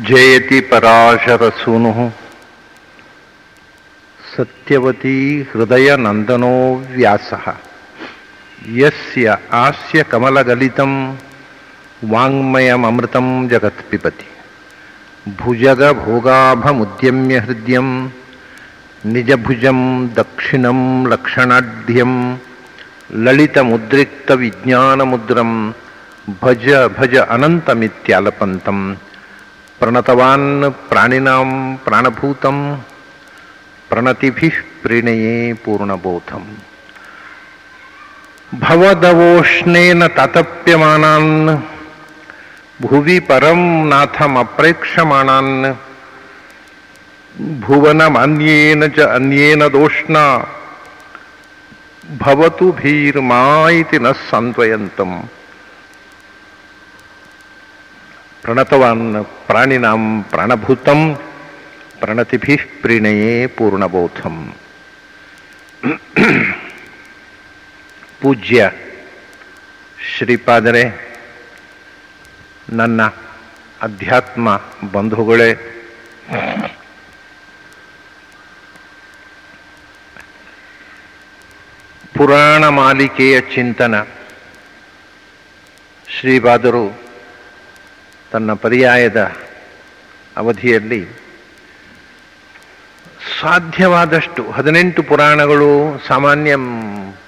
जयति पराशरसूनुः। सत्यवती हृदयनन्दनो व्यास। यस्य आस्य कमलगलितं हृदय जगत्पिबति। भुजगभोगाभमुद्यम्य हृद्यं, निजभुजं दक्षिणं लक्षणाढ्यं, ललितमुद्रिक्तविज्ञानमुद्रं, भज भज अनन्तमित्यालपन्तम् ವಿಜ್ಞಾನಮುದ್ರಂ ಭಜ ಭಜ ಅನಂತಮಿತ್ಯಾಲಪಂತಂ ಪ್ರಣತವಾನ್ ಪ್ರಾಣಿನಾಂ ಪ್ರಾಣಭೂತಂ ಪ್ರಣತಿಭಿಃ ಪ್ರಣಯೇ ಪೂರ್ಣಬೋಧಂ ಭವದವೋಷ್ಣೇನ ತಾತಪ್ಯಮಾನಾನ್ ಭುವಿ ಪರಂ ನಾಥಮಪ್ರೇಕ್ಷಮಾಣಾನ್ ಭುವನಮನ್ಯೇನ ಚ ಅನ್ಯೇನ ದೋಷ್ಣ ಭವತು ಭೀರ್ಮಾ ಇತಿ ನ ಸಾಂತ್ವಯಂತಂ ಪ್ರಣತವಾನ್ ಪ್ರಾಣಿನಾಂ ಪ್ರಾಣಭೂತಂ, ಪ್ರಣತಿಭಿ ಪ್ರೀಣಯೇ ಪೂರ್ಣಬೋಧಂ. ಪೂಜ್ಯ ಶ್ರೀಪಾದರೆ, ನನ್ನ ಅಧ್ಯಾತ್ಮ ಬಂಧುಗಳೇ, ಪುರಾಣ ಮಾಲಿಕೆಯ ಚಿಂತನ ಶ್ರೀಪಾದರು ತನ್ನ ಪರ್ಯಾಯದ ಅವಧಿಯಲ್ಲಿ ಸಾಧ್ಯವಾದಷ್ಟು ಹದಿನೆಂಟು ಪುರಾಣಗಳು, ಸಾಮಾನ್ಯ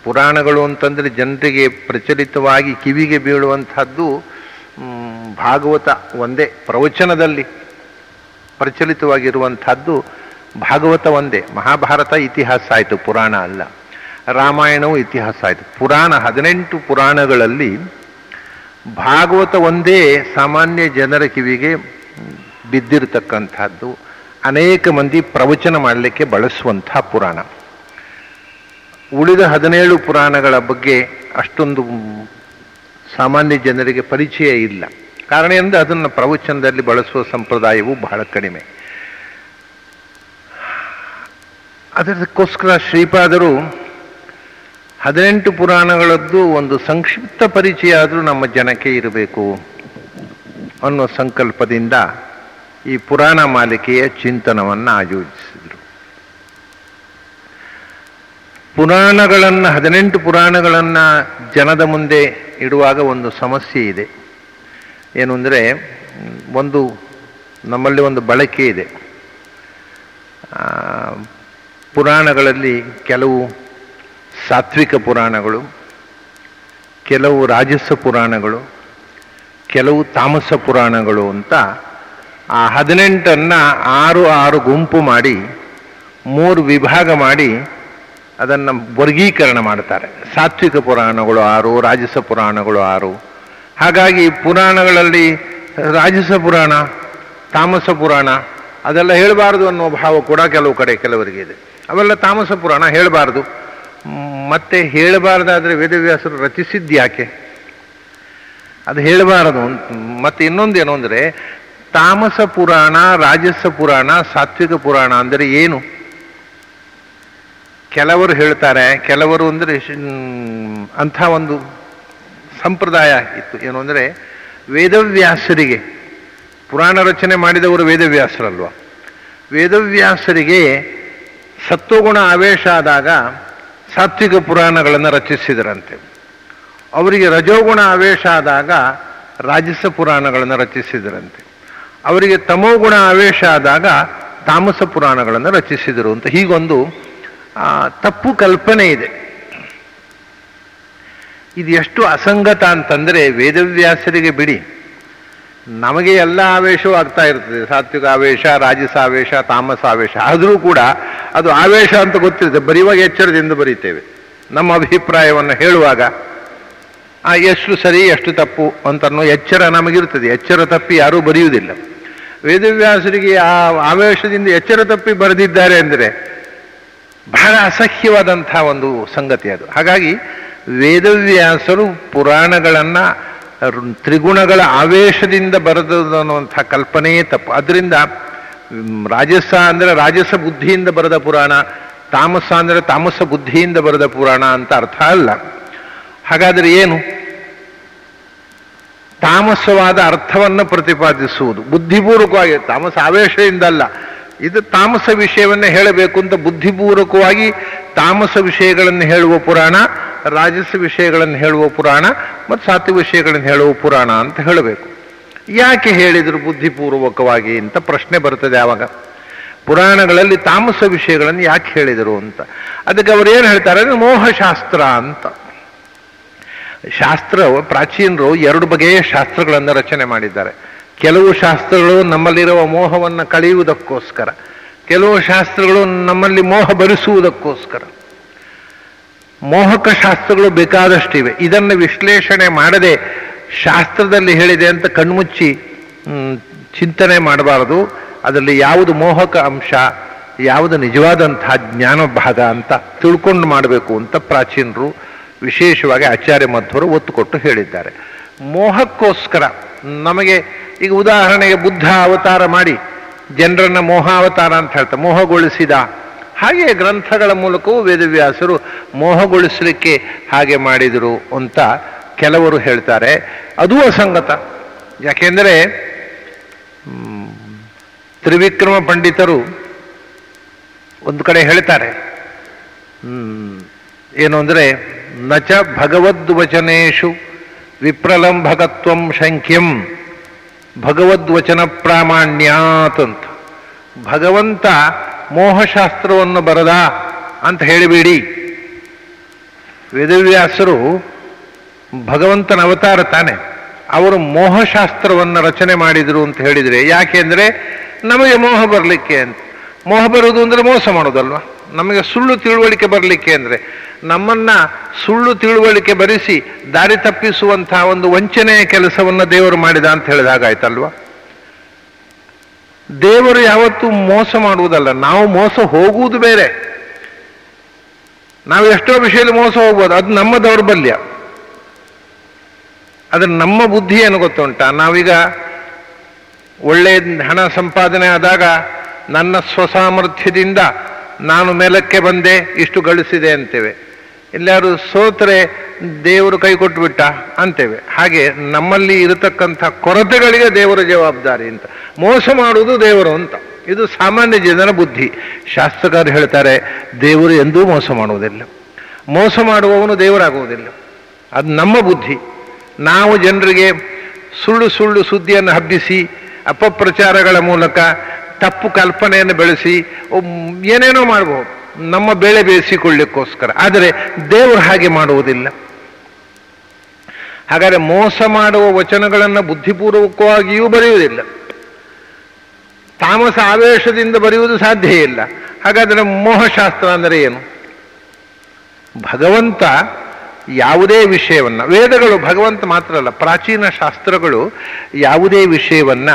ಪುರಾಣಗಳು ಅಂತಂದರೆ ಜನರಿಗೆ ಪ್ರಚಲಿತವಾಗಿ ಕಿವಿಗೆ ಬೀಳುವಂಥದ್ದು ಭಾಗವತ ಒಂದೇ ಪ್ರವಚನದಲ್ಲಿ ಪ್ರಚಲಿತವಾಗಿರುವಂಥದ್ದು ಭಾಗವತ ಒಂದೇ. ಮಹಾಭಾರತ ಇತಿಹಾಸ ಆಯಿತು, ಪುರಾಣ ಅಲ್ಲ. ರಾಮಾಯಣವು ಇತಿಹಾಸ ಆಯಿತು. ಪುರಾಣ ಹದಿನೆಂಟು ಪುರಾಣಗಳಲ್ಲಿ ಭಾಗವತ ಒಂದೇ ಸಾಮಾನ್ಯ ಜನರ ಕಿವಿಗೆ ಬಿದ್ದಿರತಕ್ಕಂಥದ್ದು. ಅನೇಕ ಮಂದಿ ಪ್ರವಚನ ಮಾಡಲಿಕ್ಕೆ ಬಳಸುವಂಥ ಪುರಾಣ. ಉಳಿದ ಹದಿನೇಳು ಪುರಾಣಗಳ ಬಗ್ಗೆ ಅಷ್ಟೊಂದು ಸಾಮಾನ್ಯ ಜನರಿಗೆ ಪರಿಚಯ ಇಲ್ಲ. ಕಾರಣ ಎಂದು ಅದನ್ನು ಪ್ರವಚನದಲ್ಲಿ ಬಳಸುವ ಸಂಪ್ರದಾಯವು ಬಹಳ ಕಡಿಮೆ. ಅದಕ್ಕೋಸ್ಕರ ಶ್ರೀಪಾದರು ಹದಿನೆಂಟು ಪುರಾಣಗಳದ್ದು ಒಂದು ಸಂಕ್ಷಿಪ್ತ ಪರಿಚಯ ಆದರೂ ನಮ್ಮ ಜನಕ್ಕೆ ಇರಬೇಕು ಅನ್ನೋ ಸಂಕಲ್ಪದಿಂದ ಈ ಪುರಾಣ ಮಾಲಿಕೆಯ ಚಿಂತನವನ್ನು ಆಯೋಜಿಸಿದರು. ಪುರಾಣಗಳನ್ನು, ಹದಿನೆಂಟು ಪುರಾಣಗಳನ್ನು ಜನದ ಮುಂದೆ ಇಡುವಾಗ ಒಂದು ಸಮಸ್ಯೆ ಇದೆ. ಏನು ಅಂದರೆ, ಒಂದು ನಮ್ಮಲ್ಲಿ ಒಂದು ಬಳಕೆ ಇದೆ. ಪುರಾಣಗಳಲ್ಲಿ ಕೆಲವು ಸಾತ್ವಿಕ ಪುರಾಣಗಳು, ಕೆಲವು ರಾಜಸ ಪುರಾಣಗಳು, ಕೆಲವು ತಾಮಸ ಪುರಾಣಗಳು ಅಂತ ಆ ಹದಿನೆಂಟನ್ನು ಆರು ಆರು ಗುಂಪು ಮಾಡಿ, ಮೂರು ವಿಭಾಗ ಮಾಡಿ ಅದನ್ನು ವರ್ಗೀಕರಣ ಮಾಡ್ತಾರೆ. ಸಾತ್ವಿಕ ಪುರಾಣಗಳು ಆರು, ರಾಜಸ ಪುರಾಣಗಳು ಆರು. ಹಾಗಾಗಿ ಪುರಾಣಗಳಲ್ಲಿ ರಾಜಸ ಪುರಾಣ, ತಾಮಸ ಪುರಾಣ, ಅದೆಲ್ಲ ಹೇಳಬಾರ್ದು ಅನ್ನೋ ಭಾವ ಕೂಡ ಕೆಲವು ಕಡೆ ಕೆಲವರಿಗೆ ಇದೆ. ಅವೆಲ್ಲ ತಾಮಸ ಪುರಾಣ ಹೇಳಬಾರ್ದು. ಮತ್ತೆ ಹೇಳಬಾರ್ದಾದ್ರೆ ವೇದವ್ಯಾಸರು ರಚಿಸಿದ್ಯಾಕೆ ಅದು ಹೇಳಬಾರದು ಮತ್ತೆ ಇನ್ನೊಂದೇನು ಅಂದರೆ, ತಾಮಸ ಪುರಾಣ, ರಾಜಸ ಪುರಾಣ, ಸಾತ್ವಿಕ ಪುರಾಣ ಅಂದರೆ ಏನು? ಕೆಲವರು ಹೇಳ್ತಾರೆ, ಕೆಲವರು ಅಂದರೆ ಅಂಥ ಒಂದು ಸಂಪ್ರದಾಯ ಇತ್ತು. ಏನು ಅಂದರೆ, ವೇದವ್ಯಾಸರಿಗೆ, ಪುರಾಣ ರಚನೆ ಮಾಡಿದವರು ವೇದವ್ಯಾಸರಲ್ವ? ವೇದವ್ಯಾಸರಿಗೆ ಸತ್ವಗುಣ ಆವೇಶ ಆದಾಗ ಸಾತ್ವಿಕ ಪುರಾಣಗಳನ್ನು ರಚಿಸಿದರಂತೆ. ಅವರಿಗೆ ರಜೋಗುಣ ಆವೇಶ ಆದಾಗ ರಾಜಸ ಪುರಾಣಗಳನ್ನು ರಚಿಸಿದರಂತೆ. ಅವರಿಗೆ ತಮೋಗುಣ ಆವೇಶ ಆದಾಗ ತಾಮಸ ಪುರಾಣಗಳನ್ನು ರಚಿಸಿದರು ಅಂತ ಹೀಗೊಂದು ತಪ್ಪು ಕಲ್ಪನೆ ಇದೆ. ಇದು ಎಷ್ಟು ಅಸಂಗತ ಅಂತಂದರೆ ವೇದವ್ಯಾಸರಿಗೆ ಬಿಡಿ. ನಮಗೆ ಎಲ್ಲ ಆವೇಶವೂ ಆಗ್ತಾ ಇರ್ತದೆ. ಸಾತ್ವಿಕ ಆವೇಶ, ರಾಜಸ ಆವೇಶ, ತಾಮಸ ಆವೇಶ. ಆದರೂ ಕೂಡ ಅದು ಆವೇಶ ಅಂತ ಗೊತ್ತಿರುತ್ತೆ. ಬರೆಯುವಾಗ ಎಚ್ಚರದಿಂದ ಬರೀತೇವೆ. ನಮ್ಮ ಅಭಿಪ್ರಾಯವನ್ನು ಹೇಳುವಾಗ, ಆ, ಎಷ್ಟು ಸರಿ, ಎಷ್ಟು ತಪ್ಪು ಅಂತ ಅನ್ನೋ ಎಚ್ಚರ ನಮಗಿರ್ತದೆ ಎಚ್ಚರ ತಪ್ಪಿ ಯಾರೂ ಬರೆಯುವುದಿಲ್ಲ. ವೇದವ್ಯಾಸರಿಗೆ ಆ ಆವೇಶದಿಂದ ಎಚ್ಚರ ತಪ್ಪಿ ಬರೆದಿದ್ದಾರೆ ಅಂದರೆ ಬಹಳ ಅಸಹ್ಯವಾದಂಥ ಒಂದು ಸಂಗತಿ ಅದು. ಹಾಗಾಗಿ ವೇದವ್ಯಾಸರು ಪುರಾಣಗಳನ್ನು ತ್ರಿಗುಣಗಳ ಆವೇಶದಿಂದ ಬರೆದದ್ದು ಅನ್ನುವಂಥ ಕಲ್ಪನೆಯೇ ತಪ್ಪು. ಅದರಿಂದ ರಾಜಸ ಅಂದರೆ ರಾಜಸ ಬುದ್ಧಿಯಿಂದ ಬರೆದ ಪುರಾಣ ತಾಮಸ ಅಂದರೆ ತಾಮಸ ಬುದ್ಧಿಯಿಂದ ಬರೆದ ಪುರಾಣ ಅಂತ ಅರ್ಥ ಅಲ್ಲ. ಹಾಗಾದರೆ ಏನು? ತಾಮಸವಾದ ಅರ್ಥವನ್ನು ಪ್ರತಿಪಾದಿಸುವುದು. ಬುದ್ಧಿಪೂರ್ವಕವಾಗಿ ತಾಮಸ ಆವೇಶದಿಂದ ಅಲ್ಲ ಇದು ತಾಮಸ ವಿಷಯವನ್ನು ಹೇಳಬೇಕು ಅಂತ ಬುದ್ಧಿಪೂರ್ವಕವಾಗಿ ತಾಮಸ ವಿಷಯಗಳನ್ನು ಹೇಳುವ ಪುರಾಣ ರಾಜಸ ವಿಷಯಗಳನ್ನು ಹೇಳುವ ಪುರಾಣ, ಮತ್ತು ಸಾತ್ವಿಕ ವಿಷಯಗಳನ್ನು ಹೇಳುವ ಪುರಾಣ ಅಂತ ಹೇಳಬೇಕು. ಯಾಕೆ ಹೇಳಿದರು ಬುದ್ಧಿಪೂರ್ವಕವಾಗಿ ಅಂತ ಪ್ರಶ್ನೆ ಬರ್ತದೆ ಆವಾಗ. ಪುರಾಣಗಳಲ್ಲಿ ತಾಮಸ ವಿಷಯಗಳನ್ನು ಯಾಕೆ ಹೇಳಿದರು ಅಂತ. ಅದಕ್ಕೆ ಅವರು ಏನು ಹೇಳ್ತಾರೆ ಅಂದ್ರೆ ಮೋಹಶಾಸ್ತ್ರ ಅಂತ. ಶಾಸ್ತ್ರ, ಪ್ರಾಚೀನರು ಎರಡು ಬಗೆಯ ಶಾಸ್ತ್ರಗಳನ್ನು ರಚನೆ ಮಾಡಿದ್ದಾರೆ. ಕೆಲವು ಶಾಸ್ತ್ರಗಳು ನಮ್ಮಲ್ಲಿರುವ ಮೋಹವನ್ನು ಕಳೆಯುವುದಕ್ಕೋಸ್ಕರ, ಕೆಲವು ಶಾಸ್ತ್ರಗಳು ನಮ್ಮಲ್ಲಿ ಮೋಹ ಭರಿಸುವುದಕ್ಕೋಸ್ಕರ ಮೋಹಕ ಶಾಸ್ತ್ರಗಳು ಬೇಕಾದಷ್ಟಿವೆ. ಇದನ್ನು ವಿಶ್ಲೇಷಣೆ ಮಾಡದೆ ಶಾಸ್ತ್ರದಲ್ಲಿ ಹೇಳಿದೆ ಅಂತ ಕಣ್ಮುಚ್ಚಿ ಚಿಂತನೆ ಮಾಡಬಾರದು. ಅದರಲ್ಲಿ ಯಾವುದು ಮೋಹಕ ಅಂಶ, ಯಾವುದು ನಿಜವಾದಂತಹ ಜ್ಞಾನ ಭಾಗ ಅಂತ ತಿಳ್ಕೊಂಡು ಮಾಡಬೇಕು ಅಂತ ಪ್ರಾಚೀನರು ವಿಶೇಷವಾಗಿ ಆಚಾರ್ಯ ಮಧ್ವರು ಒತ್ತು ಕೊಟ್ಟು ಹೇಳಿದ್ದಾರೆ. ಮೋಹಕ್ಕೋಸ್ಕರ ನಮಗೆ ಈಗ ಉದಾಹರಣೆಗೆ ಬುದ್ಧ ಅವತಾರ ಮಾಡಿ, ಜನರನ್ನ ಮೋಹಾವತಾರ ಅಂತ ಹೇಳ್ತಾರೆ, ಮೋಹಗೊಳಿಸಿದ. ಹಾಗೆ ಗ್ರಂಥಗಳ ಮೂಲಕವೂ ವೇದವ್ಯಾಸರು ಮೋಹಗೊಳಿಸಲಿಕ್ಕೆ ಹಾಗೆ ಮಾಡಿದರು ಅಂತ ಕೆಲವರು ಹೇಳ್ತಾರೆ, ಅದು ಅಸಂಗತ. ಯಾಕೆಂದರೆ ತ್ರಿವಿಕ್ರಮ ಪಂಡಿತರು ಒಂದು ಕಡೆ ಹೇಳ್ತಾರೆ ಏನು ಅಂದರೆ ನಚ ಭಗವದ್ವಚನೇಶು ವಿಪ್ರಲಂಭಕತ್ವಂ ಶಂಖ್ಯಂ ಭಗವದ್ವಚನ ಪ್ರಾಮಾಣ್ಯಾತ್ ಅಂತ. ಭಗವಂತ ಮೋಹಶಾಸ್ತ್ರವನ್ನು ಬರದ ಅಂತ ಹೇಳಿಬೇಡಿ. ವೇದವ್ಯಾಸರು ಭಗವಂತನ ಅವತಾರ ತಾನೆ. ಅವರು ಮೋಹಶಾಸ್ತ್ರವನ್ನು ರಚನೆ ಮಾಡಿದರು ಅಂತ ಹೇಳಿದರೆ ಯಾಕೆಂದ್ರೆ ನಮಗೆ ಮೋಹ ಬರಲಿಕ್ಕೆ ಅಂತ. ಮೋಹ ಬರುವುದು ಅಂದರೆ ಮೋಸ ಮಾಡೋದಲ್ವಾ? ನಮಗೆ ಸುಳ್ಳು ತಿಳುವಳಿಕೆ ಬರಲಿಕ್ಕೆ ಅಂದರೆ ನಮ್ಮನ್ನ ಸುಳ್ಳು ತಿಳುವಳಿಕೆ ಬರಿಸಿ ದಾರಿ ತಪ್ಪಿಸುವಂತಹ ಒಂದು ವಂಚನೆಯ ಕೆಲಸವನ್ನು ದೇವರು ಮಾಡಿದ ಅಂತ ಹೇಳಿದಾಗಾಯ್ತಲ್ವಾ ದೇವರು ಯಾವತ್ತೂ ಮೋಸ ಮಾಡುವುದಲ್ಲ, ನಾವು ಮೋಸ ಹೋಗುವುದು ಬೇರೆ. ನಾವು ಎಷ್ಟೋ ವಿಷಯದಲ್ಲಿ ಮೋಸ ಹೋಗ್ಬೋದು, ಅದು ನಮ್ಮ ದೌರ್ಬಲ್ಯ. ಆದ್ರೆ ನಮ್ಮ ಬುದ್ಧಿ ಏನು ಗೊತ್ತುಂಟ? ನಾವೀಗ ಒಳ್ಳೆಯ ಹಣ ಸಂಪಾದನೆ ಆದಾಗ ನನ್ನ ಸ್ವಸಾಮರ್ಥ್ಯದಿಂದ ನಾನು ಮೇಲಕ್ಕೆ ಬಂದೆ, ಇಷ್ಟು ಗಳಿಸಿದೆ ಅಂತೇವೆ. ಎಲ್ಲಾರು ಸೋತರೆ ದೇವರು ಕೈ ಕೊಟ್ಟುಬಿಟ್ಟ ಅಂತೇವೆ. ಹಾಗೆ ನಮ್ಮಲ್ಲಿ ಇರತಕ್ಕಂಥ ಕೊರತೆಗಳಿಗೆ ದೇವರ ಜವಾಬ್ದಾರಿ ಅಂತ. ಮೋಸ ಮಾಡುವುದು ದೇವರು ಅಂತ. ಇದು ಸಾಮಾನ್ಯ ಜನರ ಬುದ್ಧಿ. ಶಾಸ್ತ್ರಕಾರರು ಹೇಳ್ತಾರೆ, ದೇವರು ಎಂದೂ ಮೋಸ ಮಾಡುವುದಿಲ್ಲ. ಮೋಸ ಮಾಡುವವನು ದೇವರಾಗುವುದಿಲ್ಲ. ಅದು ನಮ್ಮ ಬುದ್ಧಿ. ನಾವು ಜನರಿಗೆ ಸುಳ್ಳು ಸುಳ್ಳು ಸುದ್ದಿಯನ್ನು ಹಬ್ಬಿಸಿ ಅಪಪ್ರಚಾರಗಳ ಮೂಲಕ ತಪ್ಪು ಕಲ್ಪನೆಯನ್ನು ಬೆಳೆಸಿ ಏನೇನೋ ಮಾಡಬಹುದು ನಮ್ಮ ಬೆಳೆ ಬೇಯಿಸಿಕೊಳ್ಳಿಕ್ಕೋಸ್ಕರ ಆದರೆ ದೇವರು ಹಾಗೆ ಮಾಡುವುದಿಲ್ಲ. ಹಾಗಾದರೆ ಮೋಸ ಮಾಡುವ ವಚನಗಳನ್ನು ಬುದ್ಧಿಪೂರ್ವಕವಾಗಿಯೂ ಬರೆಯುವುದಿಲ್ಲ. ತಾಮಸ ಆವೇಶದಿಂದ ಬರೆಯುವುದು ಸಾಧ್ಯ ಇಲ್ಲ. ಹಾಗಾದರೆ ಮೋಹಶಾಸ್ತ್ರ ಅಂದರೆ ಏನು? ಭಗವಂತ ಯಾವುದೇ ವಿಷಯವನ್ನ, ವೇದಗಳು ಭಗವಂತ ಮಾತ್ರ ಅಲ್ಲ, ಪ್ರಾಚೀನ ಶಾಸ್ತ್ರಗಳು ಯಾವುದೇ ವಿಷಯವನ್ನ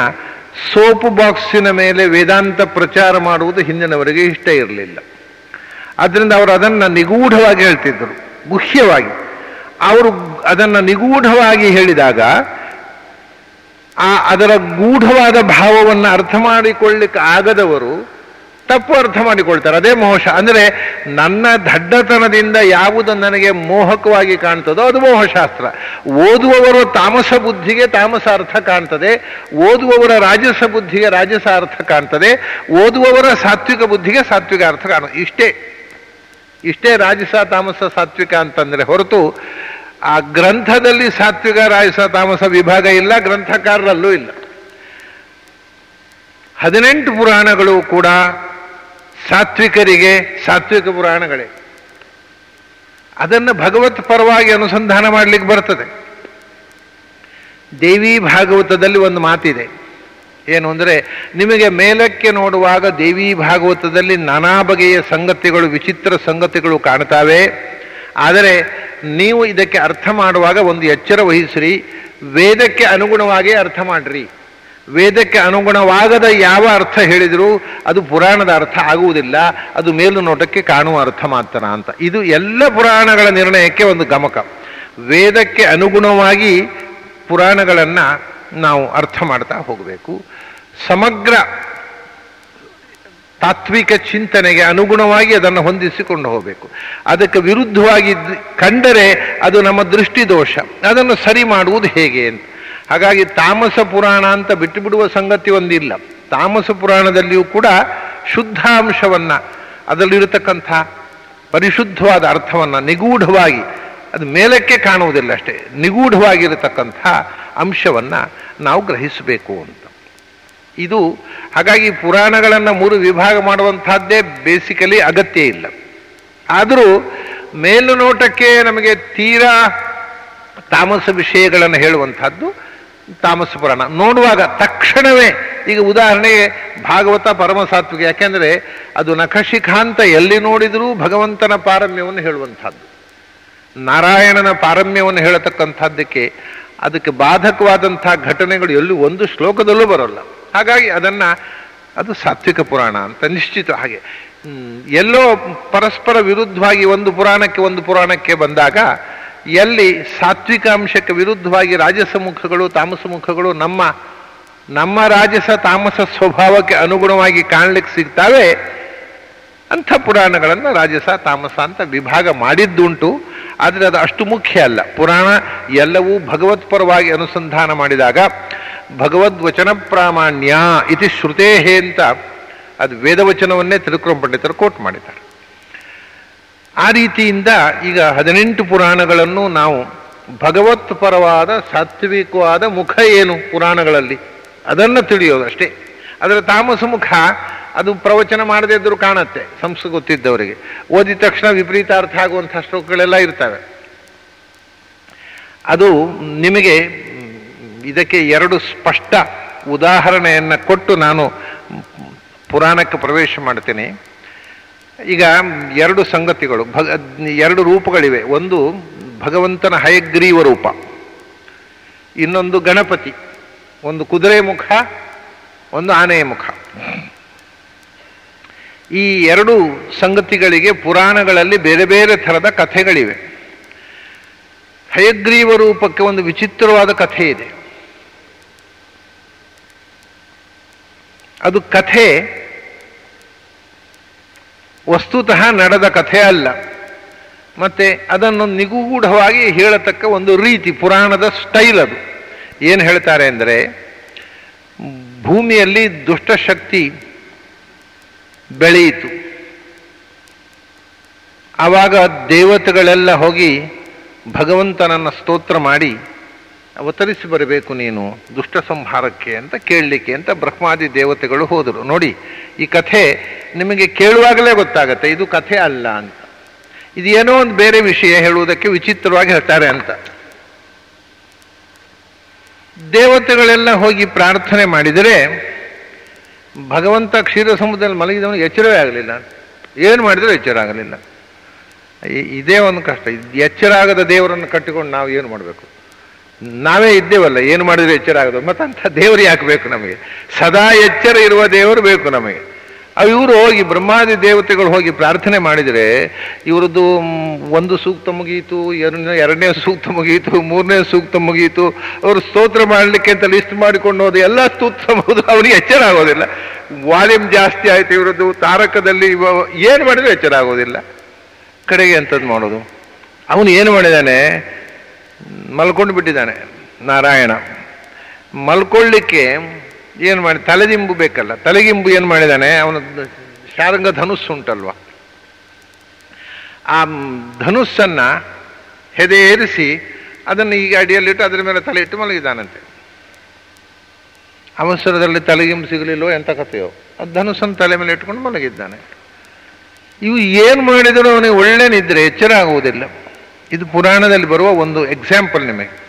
ಸೋಪು ಬಾಕ್ಸಿನ ಮೇಲೆ ವೇದಾಂತ ಪ್ರಚಾರ ಮಾಡುವುದು ಹಿಂದಿನವರಿಗೆ ಇಷ್ಟ ಇರಲಿಲ್ಲ. ಆದ್ದರಿಂದ ಅವರು ಅದನ್ನು ನಿಗೂಢವಾಗಿ ಹೇಳ್ತಿದ್ದರು ಗುಹ್ಯವಾಗಿ. ಅವರು ಅದನ್ನು ನಿಗೂಢವಾಗಿ ಹೇಳಿದಾಗ ಆ ಅದರ ಗೂಢವಾದ ಭಾವವನ್ನು ಅರ್ಥ ಮಾಡಿಕೊಳ್ಳಿಕ್ಕೆ ಆಗದವರು ತಪ್ಪು ಅರ್ಥ ಮಾಡಿಕೊಳ್ತಾರೆ. ಅದೇ ಮೋಹ. ಅಂದರೆ ನನ್ನ ದಡ್ಡತನದಿಂದ ಯಾವುದು ನನಗೆ ಮೋಹಕವಾಗಿ ಕಾಣ್ತದೋ ಅದು ಮೋಹಶಾಸ್ತ್ರ. ಓದುವವರು ತಾಮಸ ಬುದ್ಧಿಗೆ ತಾಮಸ ಅರ್ಥ ಕಾಣ್ತದೆ. ಓದುವವರ ರಾಜಸ ಬುದ್ಧಿಗೆ ರಾಜಸ ಅರ್ಥ ಕಾಣ್ತದೆ. ಓದುವವರ ಸಾತ್ವಿಕ ಬುದ್ಧಿಗೆ ಸಾತ್ವಿಕ ಅರ್ಥ ಕಾಣ ಇಷ್ಟೇ. ಇಷ್ಟೇ ರಾಜಸ, ತಾಮಸ, ಸಾತ್ವಿಕ ಅಂತಂದ್ರೆ ಹೊರತು ಆ ಗ್ರಂಥದಲ್ಲಿ ಸಾತ್ವಿಕ, ರಾಜಸ, ತಾಮಸ ವಿಭಾಗ ಇಲ್ಲ, ಗ್ರಂಥಕಾರರಲ್ಲೂ ಇಲ್ಲ. ಹದಿನೆಂಟು ಪುರಾಣಗಳು ಕೂಡ ಸಾತ್ವಿಕರಿಗೆ ಸಾತ್ವಿಕ ಪುರಾಣಗಳೇ. ಅದನ್ನು ಭಗವತ್ ಪರವಾಗಿ ಅನುಸಂಧಾನ ಮಾಡಲಿಕ್ಕೆ ಬರ್ತದೆ. ದೇವಿ ಭಾಗವತದಲ್ಲಿ ಒಂದು ಮಾತಿದೆ. ಏನು ಅಂದರೆ, ನಿಮಗೆ ಮೇಲಕ್ಕೆ ನೋಡುವಾಗ ದೇವಿ ಭಾಗವತದಲ್ಲಿ ನಾನಾ ಬಗೆಯ ಸಂಗತಿಗಳು, ವಿಚಿತ್ರ ಸಂಗತಿಗಳು ಕಾಣ್ತಾವೆ. ಆದರೆ, ನೀವು ಇದಕ್ಕೆ ಅರ್ಥ ಮಾಡುವಾಗ ಒಂದು ಎಚ್ಚರ ವಹಿಸ್ರಿ. ವೇದಕ್ಕೆ ಅನುಗುಣವಾಗಿ ಅರ್ಥ ಮಾಡ್ರಿ. ವೇದಕ್ಕೆ ಅನುಗುಣವಾಗದ ಯಾವ ಅರ್ಥ ಹೇಳಿದರೂ ಅದು ಪುರಾಣದ ಅರ್ಥ ಆಗುವುದಿಲ್ಲ, ಅದು ಮೇಲು ನೋಟಕ್ಕೆ ಕಾಣುವ ಅರ್ಥ ಮಾತ್ರ ಅಂತ. ಇದು ಎಲ್ಲ ಪುರಾಣಗಳ ನಿರ್ಣಯಕ್ಕೆ ಒಂದು ಗಮಕ. ವೇದಕ್ಕೆ ಅನುಗುಣವಾಗಿ ಪುರಾಣಗಳನ್ನು ನಾವು ಅರ್ಥ ಮಾಡ್ತಾ ಹೋಗಬೇಕು. ಸಮಗ್ರ ತಾತ್ವಿಕ ಚಿಂತನೆಗೆ ಅನುಗುಣವಾಗಿ ಅದನ್ನು ಹೊಂದಿಸಿಕೊಂಡು ಹೋಗಬೇಕು. ಅದಕ್ಕೆ ವಿರುದ್ಧವಾಗಿ ಕಂಡರೆ ಅದು ನಮ್ಮ ದೃಷ್ಟಿ ದೋಷ ಅದನ್ನು ಸರಿ ಮಾಡುವುದು ಹೇಗೆ ಅಂತ. ಹಾಗಾಗಿ ತಾಮಸ ಪುರಾಣ ಅಂತ ಬಿಟ್ಟು ಬಿಡುವ ಸಂಗತಿ ಒಂದಿಲ್ಲ. ತಾಮಸ ಪುರಾಣದಲ್ಲಿಯೂ ಕೂಡ ಶುದ್ಧ ಅಂಶವನ್ನು ಅದರಲ್ಲಿರತಕ್ಕಂಥ ಪರಿಶುದ್ಧವಾದ ಅರ್ಥವನ್ನು ನಿಗೂಢವಾಗಿ, ಅದು ಮೇಲಕ್ಕೆ ಕಾಣುವುದಿಲ್ಲ ಅಷ್ಟೇ, ನಿಗೂಢವಾಗಿರತಕ್ಕಂಥ ಅಂಶವನ್ನು ನಾವು ಗ್ರಹಿಸಬೇಕು ಅಂತ. ಇದು ಹಾಗಾಗಿ ಪುರಾಣಗಳನ್ನು ಮೂರು ವಿಭಾಗ ಮಾಡುವಂತಹದ್ದೇ ಬೇಸಿಕಲಿ ಅಗತ್ಯ ಇಲ್ಲ. ಆದರೂ ಮೇಲುನೋಟಕ್ಕೆ ನಮಗೆ ತೀರಾ ತಾಮಸ ವಿಷಯಗಳನ್ನು ಹೇಳುವಂತಹದ್ದು ತಾಮಸ ಪುರಾಣ ನೋಡುವಾಗ ತಕ್ಷಣವೇ ಈಗ ಉದಾಹರಣೆಗೆ ಭಾಗವತ ಪರಮಸಾತ್ವಿಕ, ಯಾಕೆಂದರೆ ಅದು ನಖಶಿಖಾಂತ ಎಲ್ಲಿ ನೋಡಿದರೂ ಭಗವಂತನ ಪಾರಮ್ಯವನ್ನು ಹೇಳುವಂಥದ್ದು. ನಾರಾಯಣನ ಪಾರಮ್ಯವನ್ನು ಹೇಳತಕ್ಕಂಥದ್ದಕ್ಕೆ ಅದಕ್ಕೆ ಬಾಧಕವಾದಂಥ ಘಟನೆಗಳು ಎಲ್ಲೂ ಒಂದು ಶ್ಲೋಕದಲ್ಲೂ ಬರೋಲ್ಲ. ಹಾಗಾಗಿ ಅದನ್ನು ಅದು ಸಾತ್ವಿಕ ಪುರಾಣ ಅಂತ ನಿಶ್ಚಿತ ಹಾಗೆ. ಎಲ್ಲೋ ಪರಸ್ಪರ ವಿರುದ್ಧವಾಗಿ ಒಂದು ಪುರಾಣಕ್ಕೆ ಒಂದು ಪುರಾಣಕ್ಕೆ ಬಂದಾಗ ಎಲ್ಲಿ ಸಾತ್ವಿಕ ಅಂಶಕ್ಕೆ ವಿರುದ್ಧವಾಗಿ ರಾಜಸ ಮುಖಗಳು, ತಾಮಸ ಮುಖಗಳು ನಮ್ಮ ನಮ್ಮ ರಾಜಸ, ತಾಮಸ ಸ್ವಭಾವಕ್ಕೆ ಅನುಗುಣವಾಗಿ ಕಾಣಲಿಕ್ಕೆ ಸಿಗ್ತಾವೆ. ಅಂಥ ಪುರಾಣಗಳನ್ನು ರಾಜಸ, ತಾಮಸ ಅಂತ ವಿಭಾಗ ಮಾಡಿದ್ದುಂಟು. ಆದರೆ ಅದು ಅಷ್ಟು ಮುಖ್ಯ ಅಲ್ಲ. ಪುರಾಣ ಎಲ್ಲವೂ ಭಗವತ್ಪರವಾಗಿ ಅನುಸಂಧಾನ ಮಾಡಿದಾಗ ಭಗವದ್ವಚನ ಪ್ರಾಮಾಣ್ಯ ಇತಿ ಶ್ರುತೇಹೇ ಅಂತ ಅದು ವೇದವಚನವನ್ನೇ ತಿರುಕುರಂ ಪಂಡಿತರು ಕೋಟ್ ಮಾಡಿದ್ದಾರೆ. ಆ ರೀತಿಯಿಂದ ಈಗ ಹದಿನೆಂಟು ಪುರಾಣಗಳನ್ನು ನಾವು ಭಗವತ್ ಪರವಾದ ಸಾತ್ವಿಕವಾದ ಮುಖ ಏನು ಪುರಾಣಗಳಲ್ಲಿ? ಅದನ್ನು ತಿಳಿಯೋದಷ್ಟೇ ಅದರ ತಾಮಸ ಮುಖ, ಅದು ಪ್ರವಚನ ಮಾಡದೇ ಇದ್ದರೂ ಕಾಣುತ್ತೆ ಸಂಸ್ಕೃತ ಗೊತ್ತಿದ್ದವರಿಗೆ. ಓದಿದ ತಕ್ಷಣ ವಿಪರೀತ ಅರ್ಥ ಆಗುವಂಥ ಶ್ಲೋಕಗಳೆಲ್ಲ ಇರ್ತವೆ. ಅದು ನಿಮಗೆ, ಇದಕ್ಕೆ ಎರಡು ಸ್ಪಷ್ಟ ಉದಾಹರಣೆಯನ್ನು ಕೊಟ್ಟು ನಾನು ಪುರಾಣಕ್ಕೆ ಪ್ರವೇಶ ಮಾಡ್ತೇನೆ. ಈಗ ಎರಡು ಸಂಗತಿಗಳು, ಭಗ, ಎರಡು ರೂಪಗಳಿವೆ. ಒಂದು ಭಗವಂತನ ಹಯಗ್ರೀವ ರೂಪ, ಇನ್ನೊಂದು ಗಣಪತಿ, ಒಂದು ಕುದುರೆ ಮುಖ, ಒಂದು ಆನೆಯ ಮುಖ. ಈ ಎರಡು ಸಂಗತಿಗಳಿಗೆ ಪುರಾಣಗಳಲ್ಲಿ ಬೇರೆ ಬೇರೆ ಥರದ ಕಥೆಗಳಿವೆ. ಹಯಗ್ರೀವ ರೂಪಕ್ಕೆ ಒಂದು ವಿಚಿತ್ರವಾದ ಕಥೆ ಇದೆ. ಅದು ಕಥೆ ವಸ್ತುತಃ ನಡೆದ ಕಥೆ ಅಲ್ಲ. ಮತ್ತೆ ಅದನ್ನು ನಿಗೂಢವಾಗಿ ಹೇಳತಕ್ಕ ಒಂದು ರೀತಿ, ಪುರಾಣದ ಸ್ಟೈಲ್ ಅದು. ಏನು ಹೇಳ್ತಾರೆ ಅಂದರೆ, ಭೂಮಿಯಲ್ಲಿ ದುಷ್ಟಶಕ್ತಿ ಬೆಳೆಯಿತು. ಆವಾಗ ದೇವತೆಗಳೆಲ್ಲ ಹೋಗಿ ಭಗವಂತನನ್ನು ಸ್ತೋತ್ರ ಮಾಡಿ, ಅವತರಿಸಿ ಬರಬೇಕು ನೀನು ದುಷ್ಟ ಸಂಹಾರಕ್ಕೆ ಅಂತ ಕೇಳಲಿಕ್ಕೆ ಅಂತ ಬ್ರಹ್ಮಾದಿ ದೇವತೆಗಳು ಹೋದರು. ನೋಡಿ, ಈ ಕಥೆ ನಿಮಗೆ ಕೇಳುವಾಗಲೇ ಗೊತ್ತಾಗತ್ತೆ, ಇದು ಕಥೆ ಅಲ್ಲ ಅಂತ. ಇದು ಏನೋ ಒಂದು ಬೇರೆ ವಿಷಯ ಹೇಳುವುದಕ್ಕೆ ವಿಚಿತ್ರವಾಗಿ ಹೇಳ್ತಾರೆ ಅಂತ. ದೇವತೆಗಳೆಲ್ಲ ಹೋಗಿ ಪ್ರಾರ್ಥನೆ ಮಾಡಿದರೆ ಭಗವಂತ ಕ್ಷೀರ ಸಮುದ್ರದಲ್ಲಿ ಮಲಗಿದವನು ಎಚ್ಚರವೇ ಆಗಲಿಲ್ಲ. ಏನು ಮಾಡಿದರೂ ಎಚ್ಚರ ಆಗಲಿಲ್ಲ. ಇದೇ ಒಂದು ಕಷ್ಟ. ಎಚ್ಚರ ಆಗದ ದೇವರನ್ನು ಕಟ್ಟಿಕೊಂಡು ನಾವು ಏನು ಮಾಡಬೇಕು? ನಾವೇ ಇದ್ದೇವಲ್ಲ, ಏನು ಮಾಡಿದರೆ ಎಚ್ಚರ ಆಗೋದು ಮತ್ತಂಥ ದೇವರು ಯಾಕೆ ಬೇಕು ನಮಗೆ? ಸದಾ ಎಚ್ಚರ ಇರುವ ದೇವರು ಬೇಕು ನಮಗೆ. ಇವರು ಹೋಗಿ ಬ್ರಹ್ಮಾದಿ ದೇವತೆಗಳು ಹೋಗಿ ಪ್ರಾರ್ಥನೆ ಮಾಡಿದರೆ ಇವರದ್ದು ಒಂದು ಸೂಕ್ತ ಮುಗಿಯಿತು, ಎರಡನೇ ಎರಡನೇ ಸೂಕ್ತ ಮುಗಿಯಿತು, ಮೂರನೇ ಸೂಕ್ತ ಮುಗಿಯಿತು. ಅವರು ಸ್ತೋತ್ರ ಮಾಡಲಿಕ್ಕೆ ಅಂತ ಲಿಸ್ಟ್ ಮಾಡಿಕೊಂಡು ಹೋದ ಎಲ್ಲ ಸ್ತೋತ್ರ ಮುಗಿದು ಅವನಿಗೆ ಎಚ್ಚರ ಆಗೋದಿಲ್ಲ. ವಾಲ್ಯೂಮ್ ಜಾಸ್ತಿ ಆಯಿತು ಇವರದ್ದು, ತಾರಕದಲ್ಲಿ ಇವ- ಏನು ಮಾಡಿದ್ರು ಎಚ್ಚರ ಆಗೋದಿಲ್ಲ. ಕಡೆಗೆ ಎಂಥದ್ದು ಮಾಡೋದು? ಅವನು ಏನು ಮಾಡಿದ್ದಾನೆ ಮಲ್ಕೊಂಡು ಬಿಟ್ಟಿದ್ದಾನೆ ನಾರಾಯಣ. ಮಲ್ಕೊಳ್ಳಿಕ್ಕೆ ಏನು ಮಾಡಿ, ತಲೆದಿಂಬು ಬೇಕಲ್ಲ. ತಲೆಗಿಂಬು ಏನು ಮಾಡಿದ್ದಾನೆ ಅವನ ಶಾರಂಗ ಧನುಸ್ಸು ಉಂಟಲ್ವ? ಆ ಧನುಸ್ಸನ್ನು ಹೆದೇರಿಸಿ ಅದನ್ನು ಈಗ ಅಡಿಯಲ್ಲಿಟ್ಟು ಅದರ ಮೇಲೆ ತಲೆ ಇಟ್ಟು ಮಲಗಿದ್ದಾನಂತೆ ಅವಸರದಲ್ಲಿ ತಲೆಗಿಂಬು ಸಿಗಲಿಲ್ಲೋ ಎಂಥ ಕಥೆಯೋ? ಅದು ಧನುಸ್ಸನ್ನು ತಲೆ ಮೇಲೆ ಇಟ್ಕೊಂಡು ಮಲಗಿದ್ದಾನೆ. ಇವು ಏನು ಮಾಡಿದರೂ ಅವನಿಗೆ ಒಳ್ಳೆ ನಿದ್ರೆ, ಎಚ್ಚರ ಆಗುವುದಿಲ್ಲ. ಇದು ಪುರಾಣದಲ್ಲಿ ಬರುವ ಒಂದು ಎಕ್ಸಾಂಪಲ್ ನಿಮಗೆ.